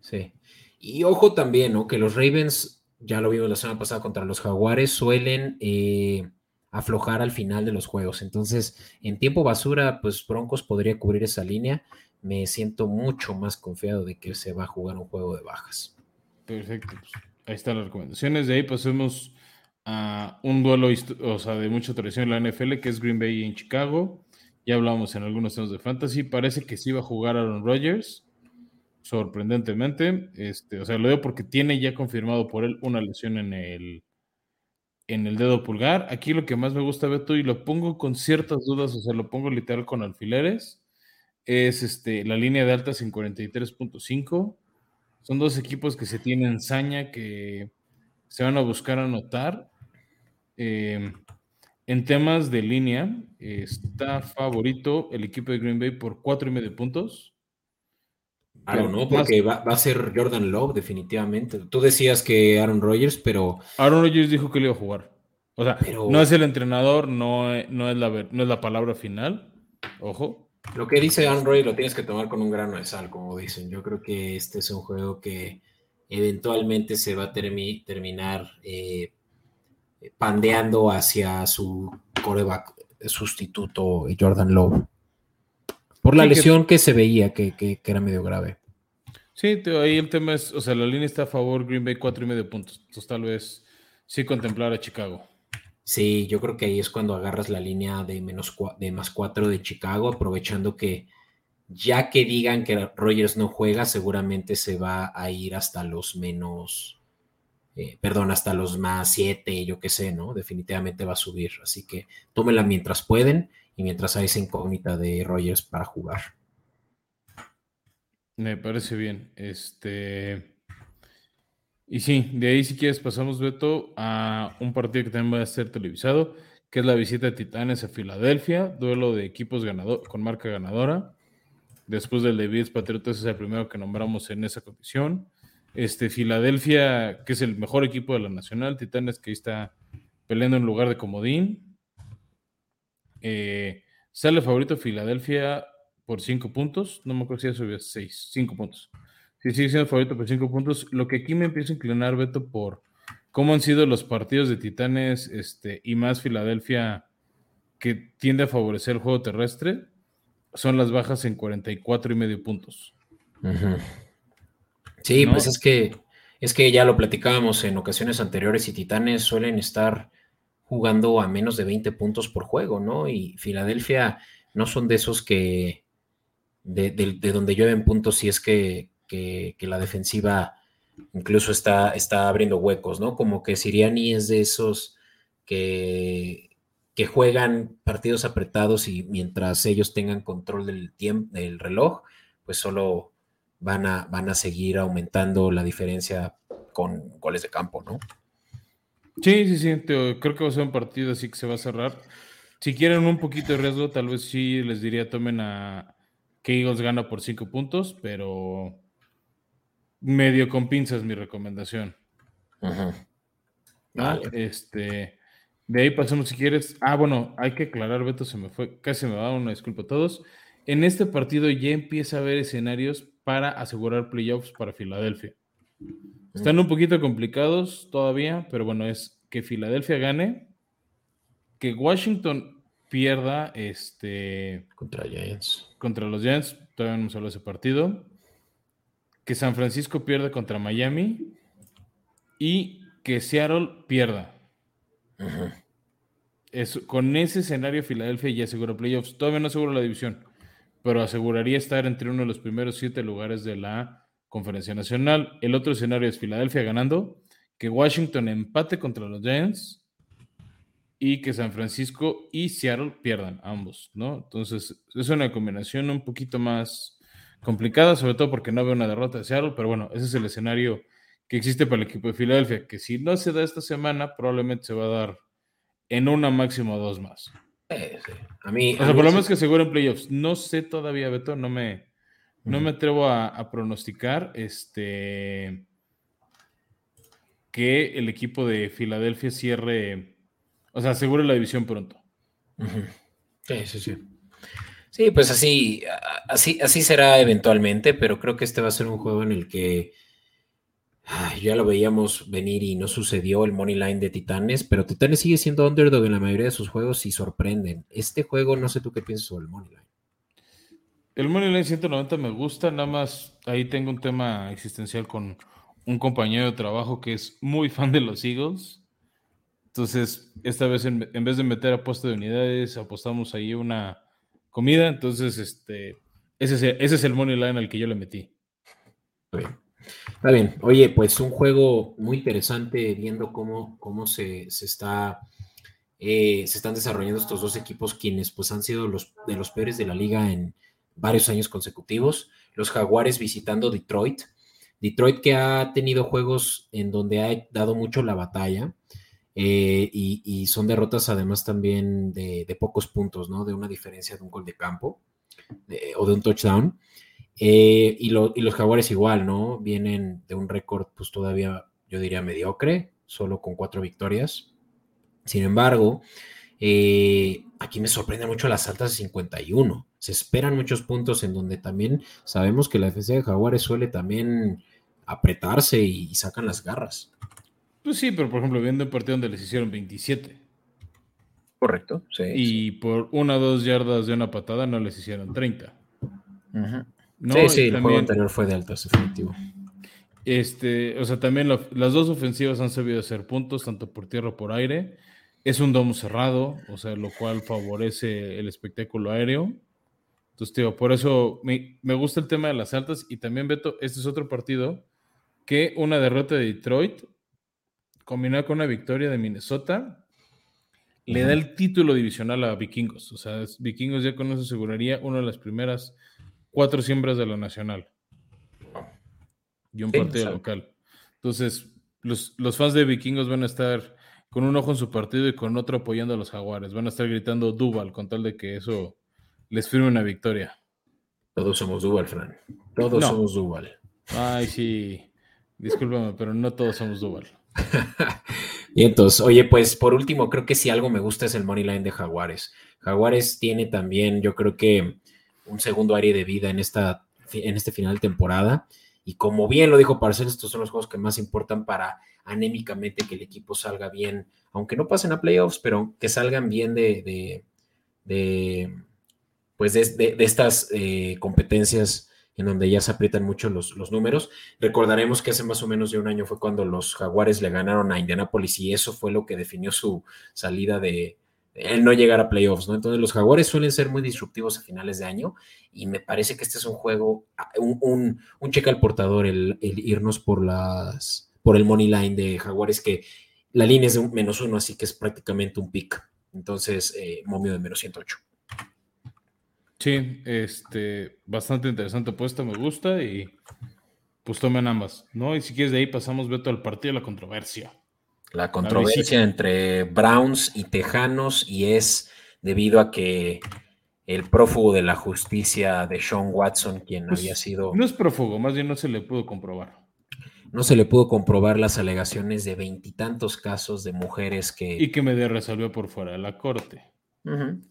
Sí. Y ojo también, ¿no? Que los Ravens, ya lo vimos la semana pasada contra los Jaguares, suelen eh, aflojar al final de los juegos. Entonces, en tiempo basura, pues Broncos podría cubrir esa línea. Me siento mucho más confiado de que se va a jugar un juego de bajas. Perfecto. Ahí están las recomendaciones. De ahí pasemos a un duelo o sea, de mucha tradición en la NFL, que es Green Bay en Chicago. Ya hablamos en algunos temas de fantasy. Parece que sí va a jugar Aaron Rodgers, sorprendentemente. Este, o sea, lo digo porque tiene ya confirmado por él una lesión en el, en el dedo pulgar. Aquí lo que más me gusta, Beto, y lo pongo con ciertas dudas, o sea, lo pongo literal con alfileres, es este, la línea de altas en 43.5. Son dos equipos que se tienen saña, que se van a buscar anotar. Em, en temas de línea, está favorito el equipo de Green Bay por cuatro y medio puntos. Claro, no, porque va, a ser Jordan Love, definitivamente. Tú decías que Aaron Rodgers, pero. Aaron Rodgers dijo que le iba a jugar. O sea, no es el entrenador, no, no, es la, no es la palabra final. Ojo. Lo que dice Rodgers lo tienes que tomar con un grano de sal, como dicen. Yo creo que este es un juego que eventualmente se va a terminar eh, pandeando hacia su coreback sustituto, Jordan Love. Por la lesión que, se veía que, era medio grave. Sí, ahí el tema es, o sea, la línea está a favor Green Bay cuatro y medio puntos. Entonces tal vez sí contemplar a Chicago. Sí, yo creo que ahí es cuando agarras la línea de, menos de más cuatro de Chicago, aprovechando que ya que digan que Rogers no juega, seguramente se va a ir hasta los menos, eh, perdón, hasta los más siete, yo qué sé, ¿no? Definitivamente va a subir. Así que tómela mientras pueden y mientras hay esa incógnita de Rogers para jugar. Me parece bien. Este. Y sí, de ahí si quieres pasamos, Beto, a un partido que también va a ser televisado, que es la visita de Titanes a Filadelfia, duelo de equipos ganador, con marca ganadora. Después del David Patriotas es el primero que nombramos en esa condición. Este, Filadelfia, que es el mejor equipo de la Nacional, Titanes que está peleando en lugar de comodín. Eh, sale favorito Filadelfia por 5 puntos. No me acuerdo si ya subió 6, 5 puntos. Sí, sigue siendo favorito por 5 puntos. Lo que aquí me empieza a inclinar, Beto, por cómo han sido los partidos de Titanes este, y más Filadelfia que tiende a favorecer el juego terrestre, son las bajas en 44 y medio puntos. Sí, pues es que es que ya lo platicábamos en ocasiones anteriores y Titanes suelen estar jugando a menos de 20 puntos por juego, ¿no? Y Filadelfia no son de esos que, de, donde llueven puntos si es que, la defensiva incluso está, está abriendo huecos, ¿no? Como que Siriani es de esos que, que juegan partidos apretados y mientras ellos tengan control del tiempo, del reloj, pues solo van a, van a seguir aumentando la diferencia con goles de campo, ¿no? Sí, sí, sí, creo que va a ser un partido así que se va a cerrar. Si quieren un poquito de riesgo, tal vez sí les diría tomen a que Eagles gana por cinco puntos, pero medio con pinzas mi recomendación. Este, de ahí pasamos si quieres. Ah, bueno, hay que aclarar, Beto, se me fue, casi me va una disculpa a todos. En este partido ya empieza a haber escenarios para asegurar playoffs para Filadelfia. Están un poquito complicados todavía, pero bueno, es que Filadelfia gane, que Washington pierda este contra Giants. Contra los Giants, todavía no hemos hablado de ese partido. Que San Francisco pierda contra Miami y que Seattle pierda. con ese escenario, Filadelfia ya asegura playoffs. Todavía no asegura la división, pero aseguraría estar entre uno de los primeros siete lugares de la Conferencia Nacional. El otro escenario es Filadelfia ganando, que Washington empate contra los Giants y que San Francisco y Seattle pierdan ambos, ¿no? Entonces, es una combinación un poquito más complicada, sobre todo porque no veo una derrota de Seattle, pero bueno, ese es el escenario que existe para el equipo de Filadelfia, que si no se da esta semana, probablemente se va a dar en una máxima o dos más. A mí. O sea, por lo menos que aseguren playoffs. No sé todavía, Beto, no me, no me atrevo a, pronosticar este, que el equipo de Filadelfia cierre, o sea, asegure la división pronto. Sí, sí, sí. Sí, pues así, así, así será eventualmente, pero creo que este va a ser un juego en el que ya lo veíamos venir y no sucedió el money line de Titanes, pero Titanes sigue siendo underdog en la mayoría de sus juegos y sorprenden. Este juego, no sé tú qué piensas sobre el money line. El Moneyline 190 me gusta, nada más ahí tengo un tema existencial con un compañero de trabajo que es muy fan de los Eagles. Entonces, esta vez en, vez de meter apuesta de unidades, apostamos ahí una comida. Entonces, este, ese, es, ese es el money line al que yo le metí. Está bien. Oye, pues un juego muy interesante viendo cómo, cómo se, se está eh, se están desarrollando estos dos equipos quienes pues han sido los de los peores de la liga en, varios años consecutivos. Los Jaguares visitando Detroit. Detroit que ha tenido juegos en donde ha dado mucho la batalla eh, y, son derrotas además también de, pocos puntos, ¿no? De una diferencia de un gol de campo o de un touchdown. Eh, y, y, los Jaguares igual, ¿no? Vienen de un récord pues todavía, yo diría, mediocre, solo con cuatro victorias. Sin embargo, eh, aquí me sorprende mucho las altas de 51. Se esperan muchos puntos en donde también sabemos que la defensa de Jaguares suele también apretarse y, sacan las garras. Pues sí, pero por ejemplo, viendo el partido donde les hicieron 27. Correcto, sí. Y por una o dos yardas de una patada no les hicieron 30. sí, sí, el juego anterior fue de altas, efectivo. Este, o sea, también las dos ofensivas han sabido hacer puntos, tanto por tierra como por aire. Es un domo cerrado, o sea, lo cual favorece el espectáculo aéreo. Entonces, tío, por eso me, gusta el tema de las altas y también, Beto, este es otro partido que una derrota de Detroit combinada con una victoria de Minnesota le da el título divisional a Vikingos. O sea, Vikingos ya con eso aseguraría una de las primeras cuatro siembras de la nacional. Y un partido local. Entonces, los, los fans de Vikingos van a estar con un ojo en su partido y con otro apoyando a los jaguares. Van a estar gritando Duval con tal de que eso les firme una victoria. Todos somos Duval, Fran. Todos somos Duval. Ay, sí. Discúlpame, pero no todos somos Duval. y entonces, oye, pues por último, creo que si algo me gusta es el money line de Jaguares. Jaguares tiene también, yo creo que un segundo área de vida en, esta, en este final de temporada. Y como bien lo dijo Parcel, estos son los juegos que más importan para anémicamente que el equipo salga bien, aunque no pasen a playoffs, pero que salgan bien de, de, pues de, estas eh, competencias en donde ya se aprietan mucho los, números. Recordaremos que hace más o menos de un año fue cuando los Jaguares le ganaron a Indianapolis y eso fue lo que definió su salida de, no llegar a playoffs, ¿no? Entonces los jaguares suelen ser muy disruptivos a finales de año y me parece que este es un juego, un, un, cheque al portador, el, irnos por las, por el money line de jaguares que la línea es de menos uno, así que es prácticamente un pick Entonces, eh, momio de menos 108. Sí, este, bastante interesante apuesta, me gusta y pues tomen ambas, ¿no? Y si quieres de ahí pasamos, Beto, al partido de la controversia. La controversia entre Browns y Tejanos y es debido a que el prófugo de la justicia de Sean Watson, quien Pues, había sido... No es prófugo, más bien no se le pudo comprobar. No se le pudo comprobar las alegaciones de veintitantos casos de mujeres que... Y que medio resolvió por fuera de la corte.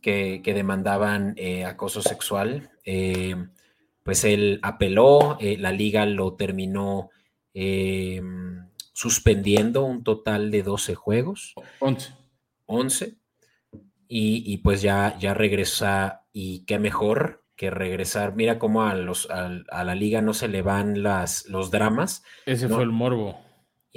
Que, que demandaban eh, acoso sexual. Eh, pues él apeló, eh, la liga lo terminó eh, suspendiendo un total de 12 juegos, 11. 11, y, y pues ya, ya regresa, y qué mejor que regresar. Mira cómo a, los, a, la liga no se le van las, los dramas Ese No. fue el morbo.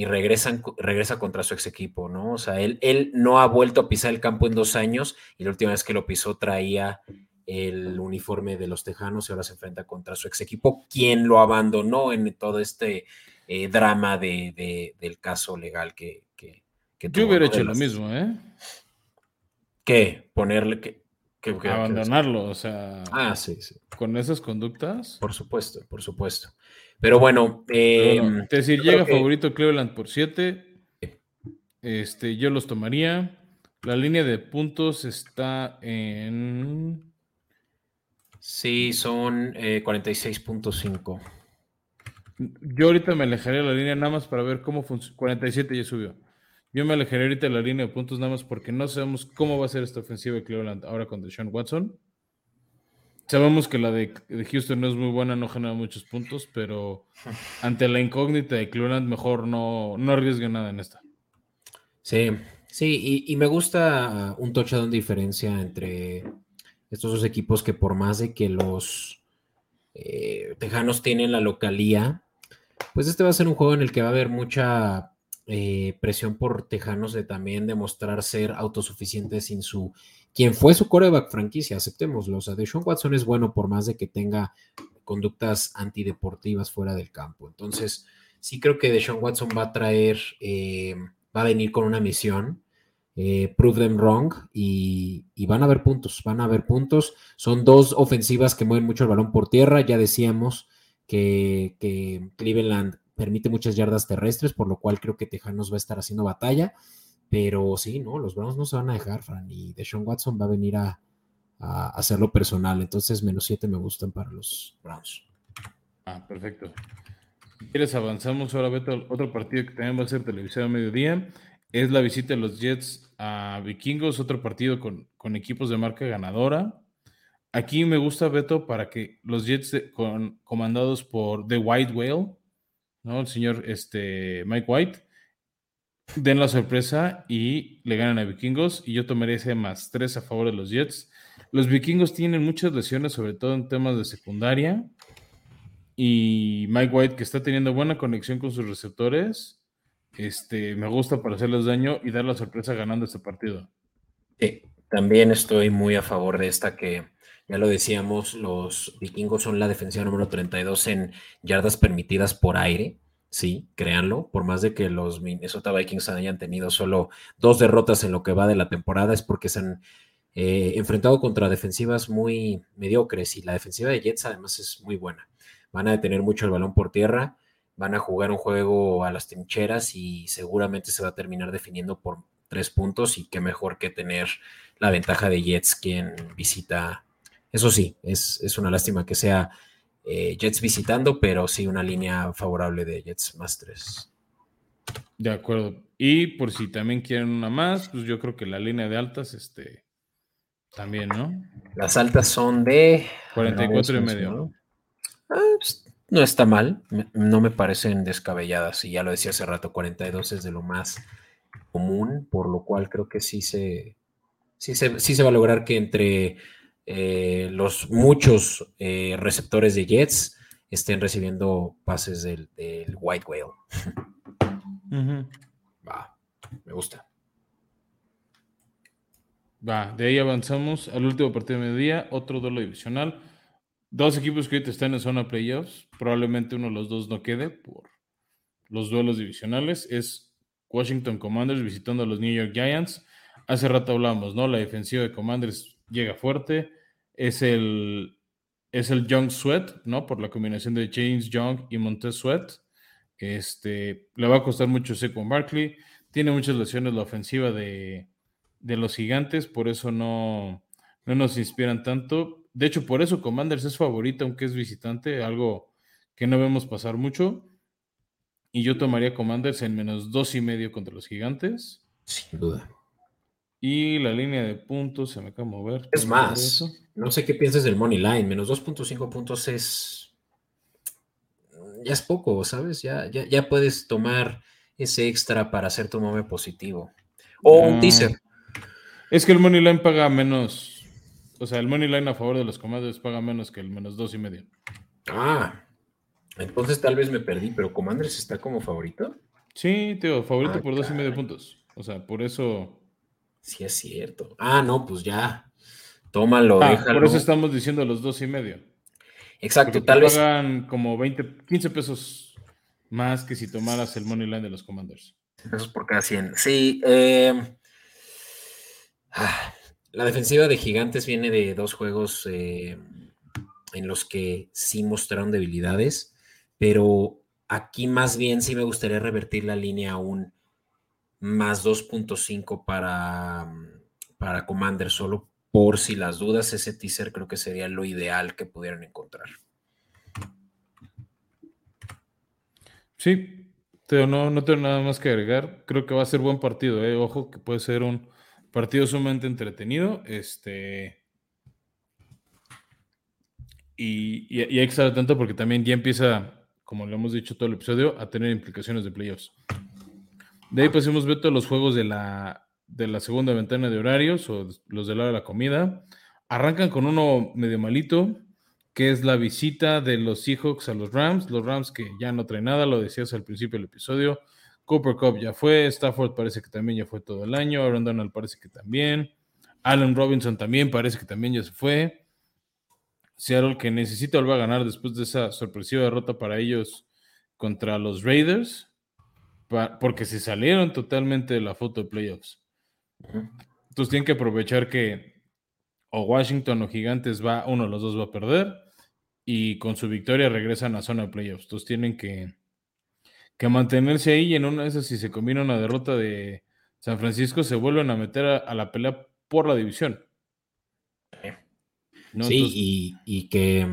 Y regresan, regresa contra su ex equipo, ¿no? O sea, él, él no ha vuelto a pisar el campo en dos años y la última vez que lo pisó traía el uniforme de los Tejanos y ahora se enfrenta contra su ex equipo, quien lo abandonó en todo este eh, drama de, de- del caso legal que, que, que Yo hubiera hecho lo mismo, ¿eh? ¿Qué? Ponerle que... que- que- Abandonarlo, o sea, Ah, sí, sí, con esas conductas. por supuesto, por supuesto. Pero bueno, eh, Pero bueno, es decir, llega que- favorito Cleveland por 7. Este, yo los tomaría. La línea de puntos está en. sí, son eh, 46.5. Yo ahorita me alejaré de la línea nada más para ver cómo funciona. 47 ya subió. Yo me alejaré ahorita de la línea de puntos nada más porque no sabemos cómo va a ser esta ofensiva de Cleveland ahora con Deshaun Watson. Sabemos que la de, Houston no es muy buena, no genera muchos puntos, pero ante la incógnita de Cleveland, mejor no, no arriesgue nada en esta. Sí, sí, y, y me gusta un touchdown de diferencia entre estos dos equipos que por más de que los eh, Tejanos tienen la localía, pues este va a ser un juego en el que va a haber mucha eh, presión por Tejanos de también demostrar ser autosuficientes sin su quien fue su coreback franquicia, aceptémoslo. O sea, Deshaun Watson es bueno por más de que tenga conductas antideportivas fuera del campo. Entonces, sí creo que Deshaun Watson va a traer, eh, va a venir con una misión, eh, prove them wrong, y, van a haber puntos, van a haber puntos. Son dos ofensivas que mueven mucho el balón por tierra. Ya decíamos que, que Cleveland permite muchas yardas terrestres, por lo cual creo que Tejanos va a estar haciendo batalla. Pero sí, no, los Browns no se van a dejar, Fran, y Deshaun Watson va a venir a, a hacerlo personal. Entonces, menos 7 me gustan para los Browns. Ah, perfecto. Si quieres, avanzamos ahora, Beto, otro partido que también va a ser televisión a mediodía. Es la visita de los Jets a Vikingos, otro partido con, con equipos de marca ganadora. Aquí me gusta, Beto, para que los Jets con, comandados por The White Whale, ¿no? El señor este, Mike White, den la sorpresa y le ganan a Vikingos. Y yo tomaré ese más 3 a favor de los Jets. Los Vikingos tienen muchas lesiones, sobre todo en temas de secundaria. Y Mike White, que está teniendo buena conexión con sus receptores, este, me gusta para hacerles daño y dar la sorpresa ganando este partido. Sí, también estoy muy a favor de esta que, ya lo decíamos, los vikingos son la defensiva número 32 en yardas permitidas por aire. Sí, créanlo, por más de que los Minnesota Vikings hayan tenido solo dos derrotas en lo que va de la temporada, es porque se han eh, enfrentado contra defensivas muy mediocres y la defensiva de Jets además es muy buena. Van a detener mucho el balón por tierra, van a jugar un juego a las trincheras y seguramente se va a terminar definiendo por tres puntos y qué mejor que tener la ventaja de Jets quien visita. Eso sí, es, es una lástima que sea eh, Jets visitando, pero sí una línea favorable de Jets más tres. De acuerdo. Y por si también quieren una más, pues yo creo que la línea de altas, este, también, ¿no? Las altas son de 44 y medio. ¿no? Ah, pues, no está mal, no me parecen descabelladas y ya lo decía hace rato, 42 es de lo más común, por lo cual creo que sí se, sí se, sí se va a lograr que entre eh, los muchos eh, receptores de Jets estén recibiendo pases del, del White Whale. Va, me gusta. Va, de ahí avanzamos al último partido de mediodía, otro duelo divisional. Dos equipos que ahorita están en zona playoffs, probablemente uno de los dos no quede por los duelos divisionales. Es Washington Commanders visitando a los New York Giants. hace rato hablamos, ¿no? La defensiva de Commanders llega fuerte. Es el, es el Young Sweat, ¿no? Por la combinación de James Young y Montez Sweat. Este, le va a costar mucho con Barkley. Tiene muchas lesiones la ofensiva de, de los gigantes, por eso no, no nos inspiran tanto. De hecho, por eso Commanders es favorito, aunque es visitante, algo que no vemos pasar mucho. Y yo tomaría Commanders en menos dos y medio contra los gigantes. Sin duda. Y la línea de puntos se me acaba de mover. Es más, no sé qué piensas del Money Line. Menos 2.5 puntos es. Ya es poco, ¿sabes? Ya, ya, ya puedes tomar ese extra para hacer tu momento positivo. O un teaser. Es que el Money Line paga menos. O sea, el Money Line a favor de los comandos paga menos que el menos dos y medio. Ah, entonces tal vez me perdí, pero Commanders está como favorito. Sí, tío, favorito ah, por dos y medio puntos. O sea, por eso. Sí, es cierto. Ah, no, pues ya. Tómalo, ah, Por eso estamos diciendo los dos y medio. Exacto, tal vez. Pagan como 20, 15 pesos más que si tomaras el Money Line de los Commanders. Pesos por cada 100. Sí, eh, Ah, la defensiva de Gigantes viene de dos juegos eh, en los que sí mostraron debilidades, pero aquí más bien sí me gustaría revertir la línea a un más 2.5 para, para Commander, solo por si las dudas, ese teaser creo que sería lo ideal que pudieran encontrar. Sí, no, no tengo nada más que agregar. Creo que va a ser buen partido, eh. ojo que puede ser un Partido sumamente entretenido. Este. Y, hay que estar atento porque también ya empieza, como le hemos dicho todo el episodio, a tener implicaciones de playoffs. De ahí pues hemos visto los juegos de la, de la segunda ventana de horarios o los de la hora de la comida. Arrancan con uno medio malito, que es la visita de los Seahawks a los Rams. Los Rams que ya no traen nada, lo decías al principio del episodio. Cooper Cup ya fue, Stafford parece que también ya fue todo el año, Aaron Donald parece que también, Allen Robinson también parece que también ya se fue. Seattle que necesita volver a ganar después de esa sorpresiva derrota para ellos contra los Raiders, porque se salieron totalmente de la foto de playoffs. Entonces tienen que aprovechar que o Washington o Gigantes va, uno de los dos va a perder y con su victoria regresan a zona de playoffs. Entonces tienen que, que mantenerse ahí y en una de esas, si se combina una derrota de San Francisco, se vuelven a meter a, la pelea por la división. Sí, y, que...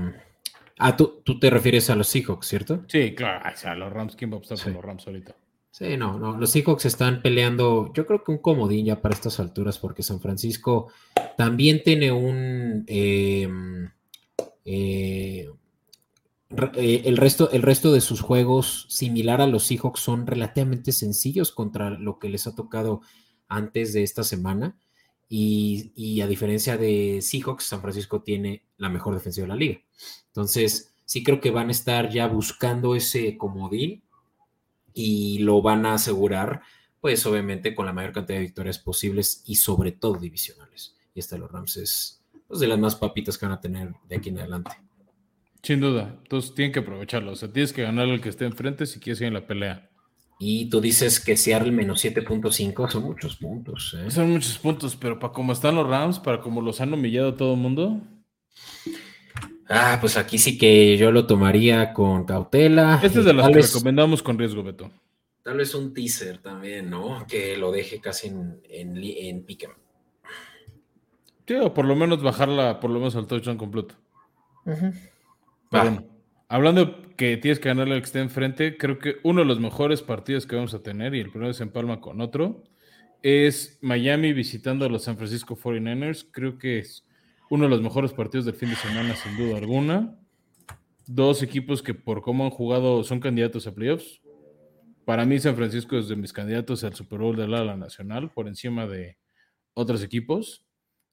Ah, ¿tú, tú te refieres a los Seahawks, ¿cierto? Sí, claro, a los Rams, ¿quién va a estar con los Rams ahorita? Sí, no, no, los Seahawks están peleando, yo creo que un comodín ya para estas alturas, porque San Francisco también tiene un... Eh, eh, eh, el, resto, el resto de sus juegos, similar a los Seahawks, son relativamente sencillos contra lo que les ha tocado antes de esta semana. Y, a diferencia de Seahawks, San Francisco tiene la mejor defensiva de la liga. Entonces, sí creo que van a estar ya buscando ese comodín y lo van a asegurar, pues obviamente con la mayor cantidad de victorias posibles y sobre todo divisionales. Y esta de los Rams es pues, de las más papitas que van a tener de aquí en adelante. Sin duda. Entonces tienen que aprovecharlo. O sea, tienes que ganar al que esté enfrente si quieres ir en la pelea. Y tú dices que Seattle menos 7.5 son muchos puntos. ¿eh? Son muchos puntos, pero para cómo están los Rams, para cómo los han humillado todo el mundo. Ah, pues aquí sí que yo lo tomaría con cautela. Este es de las que recomendamos con riesgo, Beto. Tal vez un teaser también, ¿no? Que lo deje casi en, en, en Sí, o por lo menos bajarla, por lo menos al touchdown completo. Ajá hablando de que tienes que ganarle al que esté enfrente, creo que uno de los mejores partidos que vamos a tener, y el primero se empalma con otro, es Miami visitando a los San Francisco 49ers. Creo que es uno de los mejores partidos del fin de semana, sin duda alguna. Dos equipos que por cómo han jugado son candidatos a playoffs. Para mí San Francisco es de mis candidatos al Super Bowl de la, nacional, por encima de otros equipos.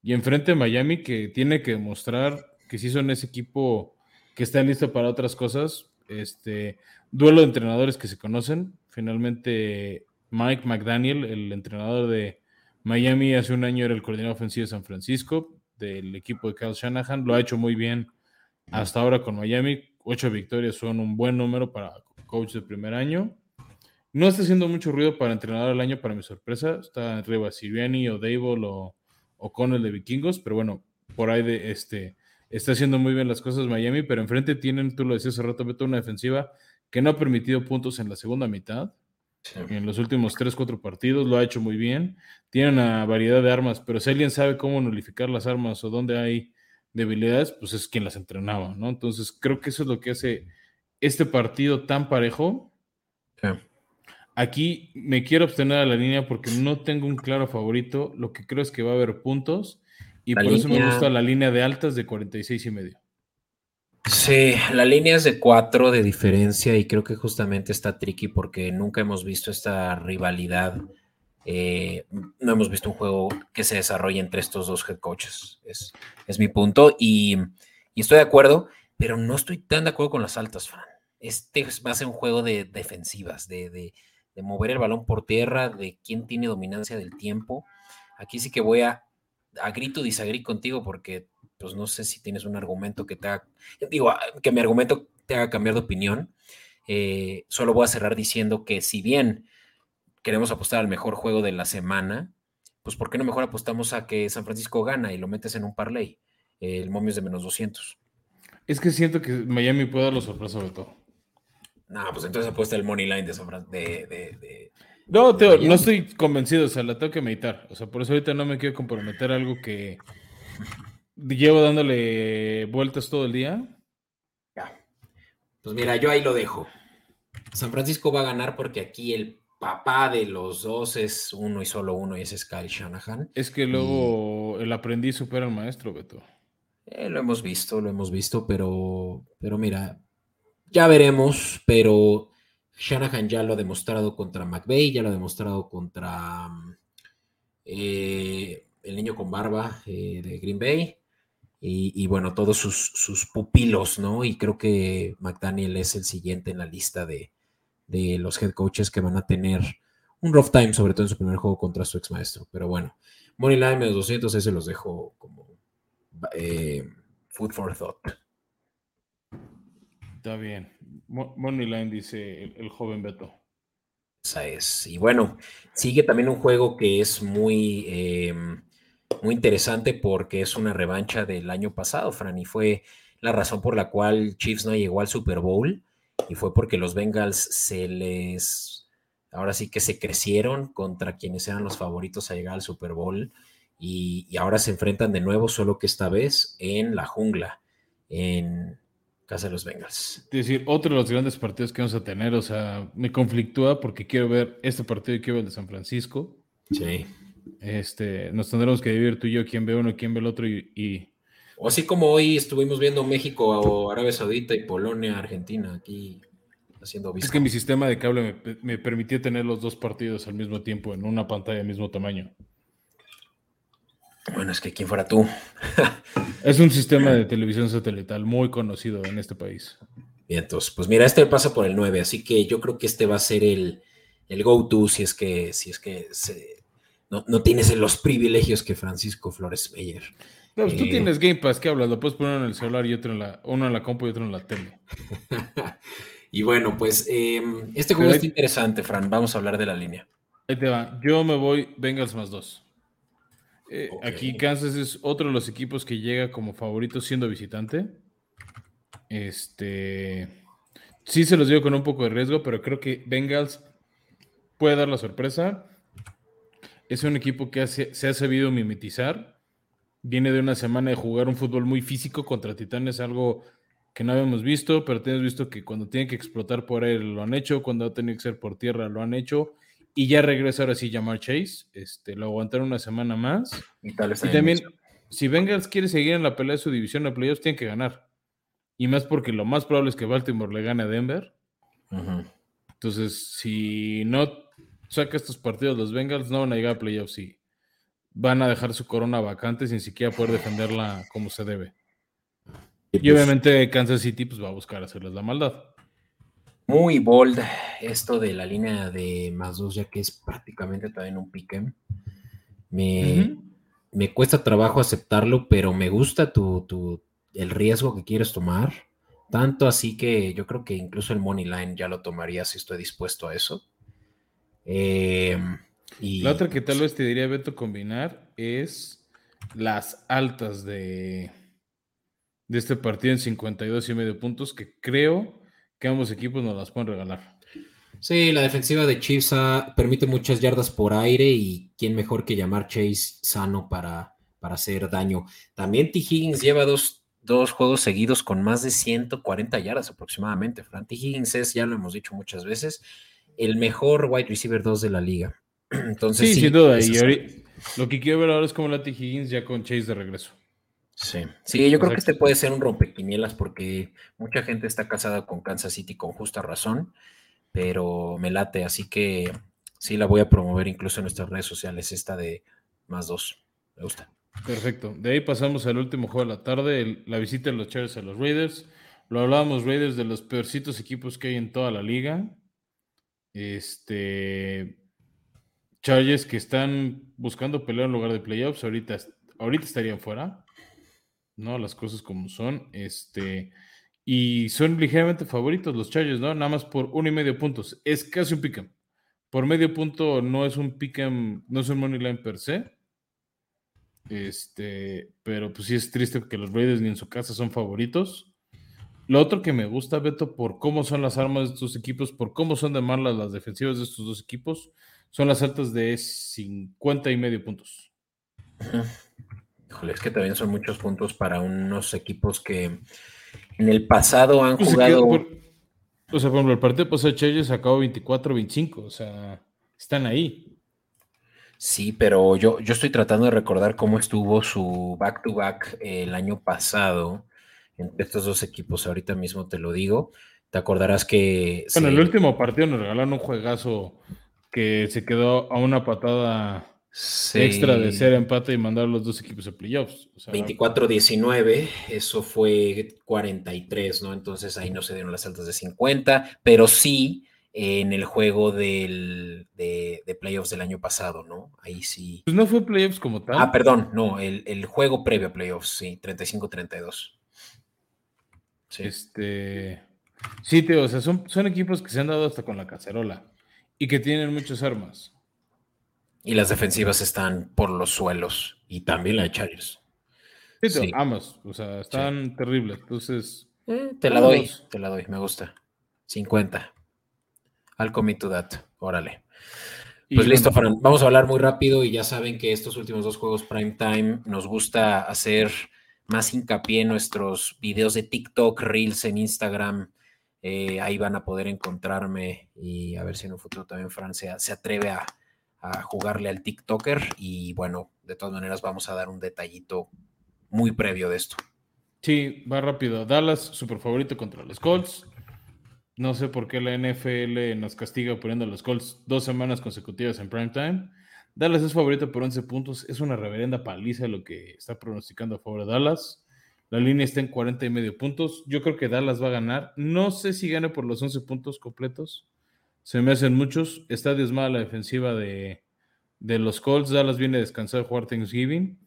Y enfrente a Miami que tiene que demostrar que sí son ese equipo que están listos para otras cosas. Este duelo de entrenadores que se conocen. Finalmente, Mike McDaniel, el entrenador de Miami, hace un año era el coordinador ofensivo de San Francisco, del equipo de Kyle Shanahan. Lo ha hecho muy bien hasta ahora con Miami. Ocho victorias son un buen número para coach de primer año. No está haciendo mucho ruido para entrenar al año, para mi sorpresa. Está arriba Siriani o Dable o, o Connell de Vikingos, pero bueno, por ahí de este está haciendo muy bien las cosas Miami, pero enfrente tienen, tú lo decías hace rato, una defensiva que no ha permitido puntos en la segunda mitad. En los últimos 3, 4 partidos lo ha hecho muy bien. Tiene una variedad de armas, pero si alguien sabe cómo nulificar las armas o dónde hay debilidades, pues es quien las entrenaba, ¿no? Entonces creo que eso es lo que hace este partido tan parejo. Aquí me quiero abstener a la línea porque no tengo un claro favorito. Lo que creo es que va a haber puntos y por eso me gusta la línea de altas de 46 y medio. Sí, la línea es de 4 de diferencia y creo que justamente está tricky porque nunca hemos visto esta rivalidad. Eh, no hemos visto un juego que se desarrolle entre estos dos head coaches. Es, es mi punto y, estoy de acuerdo, pero no estoy tan de acuerdo con las altas, Fran. Este va a ser un juego de defensivas, de, de, de mover el balón por tierra, de quién tiene dominancia del tiempo. Aquí sí que voy a a grito disagrí contigo porque pues no sé si tienes un argumento que te haga, digo, ah, que mi argumento te haga cambiar de opinión. Eh, solo voy a cerrar diciendo que si bien queremos apostar al mejor juego de la semana, pues ¿por qué no mejor apostamos a que San Francisco gana y lo metes en un parlay? el momio es de menos 200. Es que siento que Miami puede dar la sorpresa todo. No, pues entonces apuesta el money line de San Francisco. de, no, Teo, no estoy convencido, o sea, la tengo que meditar. O sea, por eso ahorita no me quiero comprometer a algo que llevo dándole vueltas todo el día. Ya. Pues mira, yo ahí lo dejo. San Francisco va a ganar porque aquí el papá de los dos es uno y solo uno y ese es Kyle Shanahan. Es que luego el aprendiz supera al maestro, Beto. Eh, lo hemos visto, lo hemos visto, pero, pero mira, ya veremos, pero Shanahan ya lo ha demostrado contra McVeigh, ya lo ha demostrado contra eh, el niño con barba eh, de Green Bay. Y, bueno, todos sus, pupilos, ¿no? Y creo que McDaniel es el siguiente en la lista de, los head coaches que van a tener un rough time, sobre todo en su primer juego contra su ex maestro. Pero bueno, Money Line menos 200, ese los dejo como eh, food for thought. Está bien. Moneyline dice el, joven Beto. Esa es. Y bueno, sigue también un juego que es muy, em, muy interesante porque es una revancha del año pasado, Fran, y fue la razón por la cual Chiefs no llegó al Super Bowl y fue porque los Bengals se les, ahora sí que se crecieron contra quienes eran los favoritos a llegar al Super Bowl y, y ahora se enfrentan de nuevo, solo que esta vez en la jungla, en, casa de los Bengals. Es decir, otro de los grandes partidos que vamos a tener, o sea, me conflictúa porque quiero ver este partido y quiero ver el de San Francisco. Sí. Este, nos tendremos que dividir tú y yo quién ve uno y quién ve el otro y, O así como hoy estuvimos viendo México o Arabia Saudita y Polonia, Argentina, aquí haciendo Es que mi sistema de cable me, me permitía tener los dos partidos al mismo tiempo en una pantalla del mismo tamaño. Bueno, es que quién fuera tú. es un sistema de televisión satelital muy conocido en este país. Bien, entonces, pues mira, este pasa por el 9, así que yo creo que este va a ser el, el go-to si es que, si es que no, tienes los privilegios que Francisco Flores Meyer. No, pues tú eh, tienes Game Pass, ¿qué hablas? Lo puedes poner en el celular y otro en la, uno en la compu y otro en la tele. y bueno, pues em, este juego está interesante, Fran. Vamos a hablar de la línea. Ahí te va. Yo me voy Bengals más dos. Eh, aquí Kansas es otro de los equipos que llega como favorito siendo visitante. Este. Sí se los digo con un poco de riesgo, pero creo que Bengals puede dar la sorpresa. Es un equipo que se ha sabido mimetizar. Viene de una semana de jugar un fútbol muy físico contra Titanes, algo que no habíamos visto, pero tenemos visto que cuando tienen que explotar por él lo han hecho, cuando ha tenido que ser por tierra lo han hecho. Y ya regresa ahora sí llamar Chase. Este, lo aguantaron una semana más. Y, también, si Bengals quiere seguir en la pelea de su división de playoffs, tiene que ganar. Y más porque lo más probable es que Baltimore le gane a Denver. Entonces, si no saca estos partidos los Bengals, no van a llegar a playoffs y van a dejar su corona vacante sin siquiera poder defenderla como se debe. Y, pues obviamente Kansas City pues, va a buscar hacerles la maldad muy bold esto de la línea de más dos, ya que es prácticamente también un pick Me, me cuesta trabajo aceptarlo, pero me gusta tu, el riesgo que quieres tomar. Tanto así que yo creo que incluso el money line ya lo tomaría si estoy dispuesto a eso. Eh, y, la otra que tal vez te diría Beto combinar es las altas de, de este partido en 52 y medio puntos, que creo que ambos equipos nos las pueden regalar. Sí, la defensiva de Chiefs permite muchas yardas por aire y quién mejor que llamar Chase sano para, para hacer daño. También T. Higgins lleva dos, dos, juegos seguidos con más de 140 yardas aproximadamente. Fran T. Higgins es, ya lo hemos dicho muchas veces, el mejor wide receiver 2 de la liga. Entonces, sí, sin duda. Y lo que quiero ver ahora es como la T. Higgins ya con Chase de regreso. Sí, sí, yo creo que este puede ser un rompequinielas porque mucha gente está casada con Kansas City con justa razón, pero me late, así que sí la voy a promover incluso en nuestras redes sociales, esta de más dos. Me gusta. Perfecto. De ahí pasamos al último juego de la tarde, la visita de los Chargers a los Raiders. Lo hablábamos, Raiders, de los peorcitos equipos que hay en toda la liga. Este. Chargers que están buscando pelear en lugar de playoffs. Ahorita, ahorita estarían fuera. ¿No? Las cosas como son. Este. Y son ligeramente favoritos los Chargers, ¿no? Nada más por uno y medio puntos. Es casi un pick'em. Por medio punto no es un pick'em, no es un money line per se este, pero pues sí es triste que los Raiders ni en su casa son favoritos. Lo otro que me gusta, Beto, por cómo son las armas de estos equipos, por cómo son de malas las defensivas de estos dos equipos, son las altas de 50 y medio puntos. Híjole, es que también son muchos puntos para unos equipos que en el pasado han pues jugado. o sea, por ejemplo, el partido pasado Cheyenne sacó 24-25, o sea, están ahí. Sí, pero yo, yo estoy tratando de recordar cómo estuvo su back-to-back el año pasado entre estos dos equipos. Ahorita mismo te lo digo. Te acordarás que... Bueno, el último partido nos regalaron un juegazo que se quedó a una patada extra de ser empate y mandar a los dos equipos a playoffs. 24-19, eso fue 43, ¿no? Entonces ahí no se dieron las altas de 50, pero sí en el juego del, de, playoffs del año pasado, ¿no? Ahí sí. Pues no fue playoffs como tal. Ah, perdón, no, el, juego previo a playoffs, sí, 35-32. Sí. Este. Sí, tío, o sea, son, son equipos que se han dado hasta con la cacerola y que tienen muchas armas. Y las defensivas están por los suelos y también la de Chargers. Sí, tío, ambas, o sea, están terribles. Entonces. Eh, te la doy, te la doy, me gusta. 50. Al commit to that. Órale. Pues listo, Fran. Vamos a hablar muy rápido y ya saben que estos últimos dos juegos prime time nos gusta hacer más hincapié en nuestros videos de TikTok, Reels en Instagram. Eh, ahí van a poder encontrarme y a ver si en un futuro también Fran se, atreve a, a, jugarle al TikToker. Y bueno, de todas maneras vamos a dar un detallito muy previo de esto. Sí, va rápido. Dallas, super favorito contra los Colts. No sé por qué la NFL nos castiga poniendo los Colts dos semanas consecutivas en prime time. Dallas es favorito por 11 puntos. Es una reverenda paliza lo que está pronosticando a favor de Dallas. La línea está en 40 y medio puntos. Yo creo que Dallas va a ganar. No sé si gane por los 11 puntos completos. Se me hacen muchos. Está diezmada la defensiva de, los Colts. Dallas viene a descansar a jugar Thanksgiving.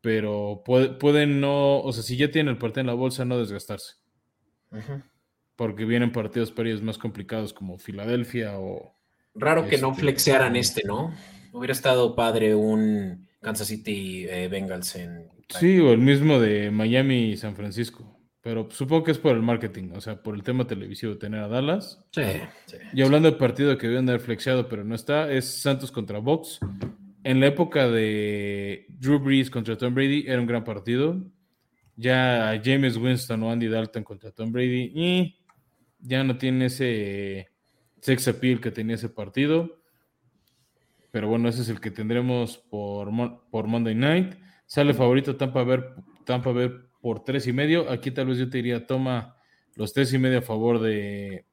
Pero pueden no, o sea, si ya tienen el partido en la bolsa, no desgastarse. Porque vienen partidos periodos más complicados como Filadelfia o... Raro que no este, flexearan este, ¿no? Hubiera estado padre un Kansas City eh, Bengals en... Sí, o el mismo de Miami y San Francisco. Pero supongo que es por el marketing, o sea, por el tema televisivo tener a Dallas. Sí, sí. Y hablando de partido que deben haber flexeado, pero no está, es Santos contra Box. En la época de Drew Brees contra Tom Brady era un gran partido. Ya James Winston o Andy Dalton contra Tom Brady, y ya no tiene ese sex appeal que tenía ese partido. Pero bueno, ese es el que tendremos por, por Monday Night. Sale favorito Tampa Bay, Tampa por tres y medio. Aquí tal vez yo te diría, toma los tres y medio a favor de,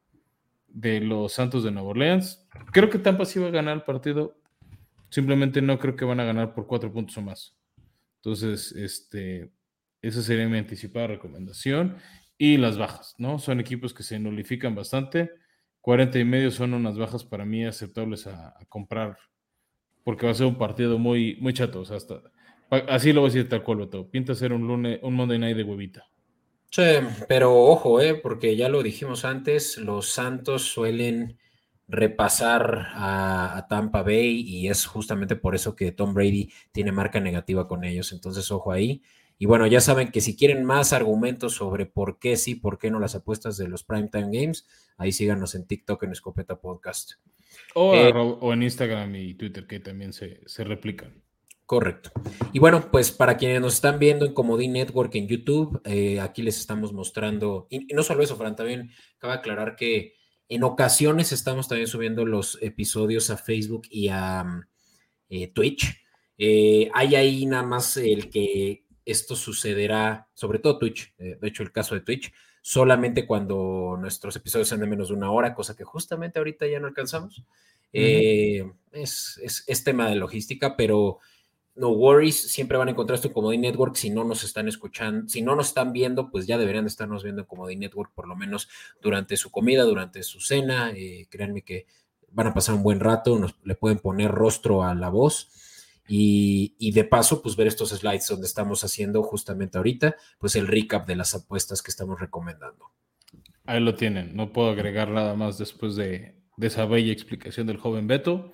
de los Santos de Nueva Orleans. Creo que Tampa sí va a ganar el partido. Simplemente no creo que van a ganar por cuatro puntos o más. Entonces, este, esa sería mi anticipada recomendación y las bajas, ¿no? Son equipos que se nulifican bastante. 40 y medio son unas bajas para mí aceptables a, comprar, porque va a ser un partido muy, muy chato. O sea, hasta, así lo voy a decir tal cual, Beto. Pinta ser un lunes, un Monday night de huevita. Sí, pero ojo, ¿eh? porque ya lo dijimos antes, los Santos suelen repasar a, Tampa Bay y es justamente por eso que Tom Brady tiene marca negativa con ellos. Entonces, ojo ahí. Y bueno, ya saben que si quieren más argumentos sobre por qué sí, por qué no las apuestas de los Primetime Games, ahí síganos en TikTok en Escopeta Podcast. O, eh, en Instagram y Twitter, que también se, se replican. Correcto. Y bueno, pues para quienes nos están viendo en Comodín Network en YouTube, eh, aquí les estamos mostrando, y, no solo eso, Fran, también cabe aclarar que en ocasiones estamos también subiendo los episodios a Facebook y a eh, Twitch. Eh, hay ahí nada más el que esto sucederá, sobre todo Twitch, de hecho el caso de Twitch, solamente cuando nuestros episodios sean de menos de una hora, cosa que justamente ahorita ya no alcanzamos. es, es tema de logística, pero no worries, siempre van a encontrar esto en Comodín Network. Si no nos están escuchando, si no nos están viendo, pues ya deberían de estarnos viendo en Comodín Network por lo menos durante su comida, durante su cena. Eh, créanme que van a pasar un buen rato, nos, le pueden poner rostro a la voz. Y, de paso, pues ver estos slides donde estamos haciendo justamente ahorita, pues el recap de las apuestas que estamos recomendando. Ahí lo tienen, no puedo agregar nada más después de, de esa bella explicación del joven Beto.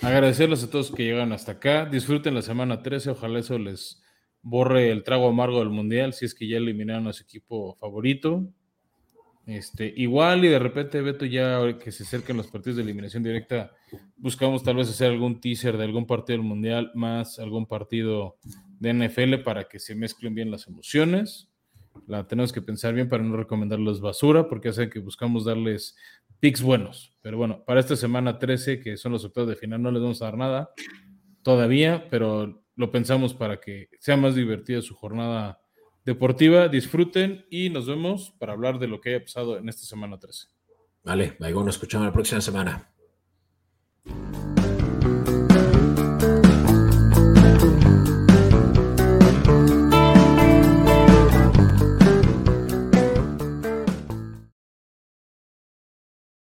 Agradecerles a todos que llegan hasta acá. Disfruten la semana 13. Ojalá eso les borre el trago amargo del mundial si es que ya eliminaron a su equipo favorito. Este, igual y de repente, Beto, ya que se acerquen los partidos de eliminación directa, buscamos tal vez hacer algún teaser de algún partido del Mundial más algún partido de NFL para que se mezclen bien las emociones. La tenemos que pensar bien para no recomendarles basura, porque hace que buscamos darles picks buenos. Pero bueno, para esta semana 13, que son los octavos de final, no les vamos a dar nada todavía, pero lo pensamos para que sea más divertida su jornada deportiva. Disfruten y nos vemos para hablar de lo que haya pasado en esta semana 13. Vale, nos escuchamos la próxima semana.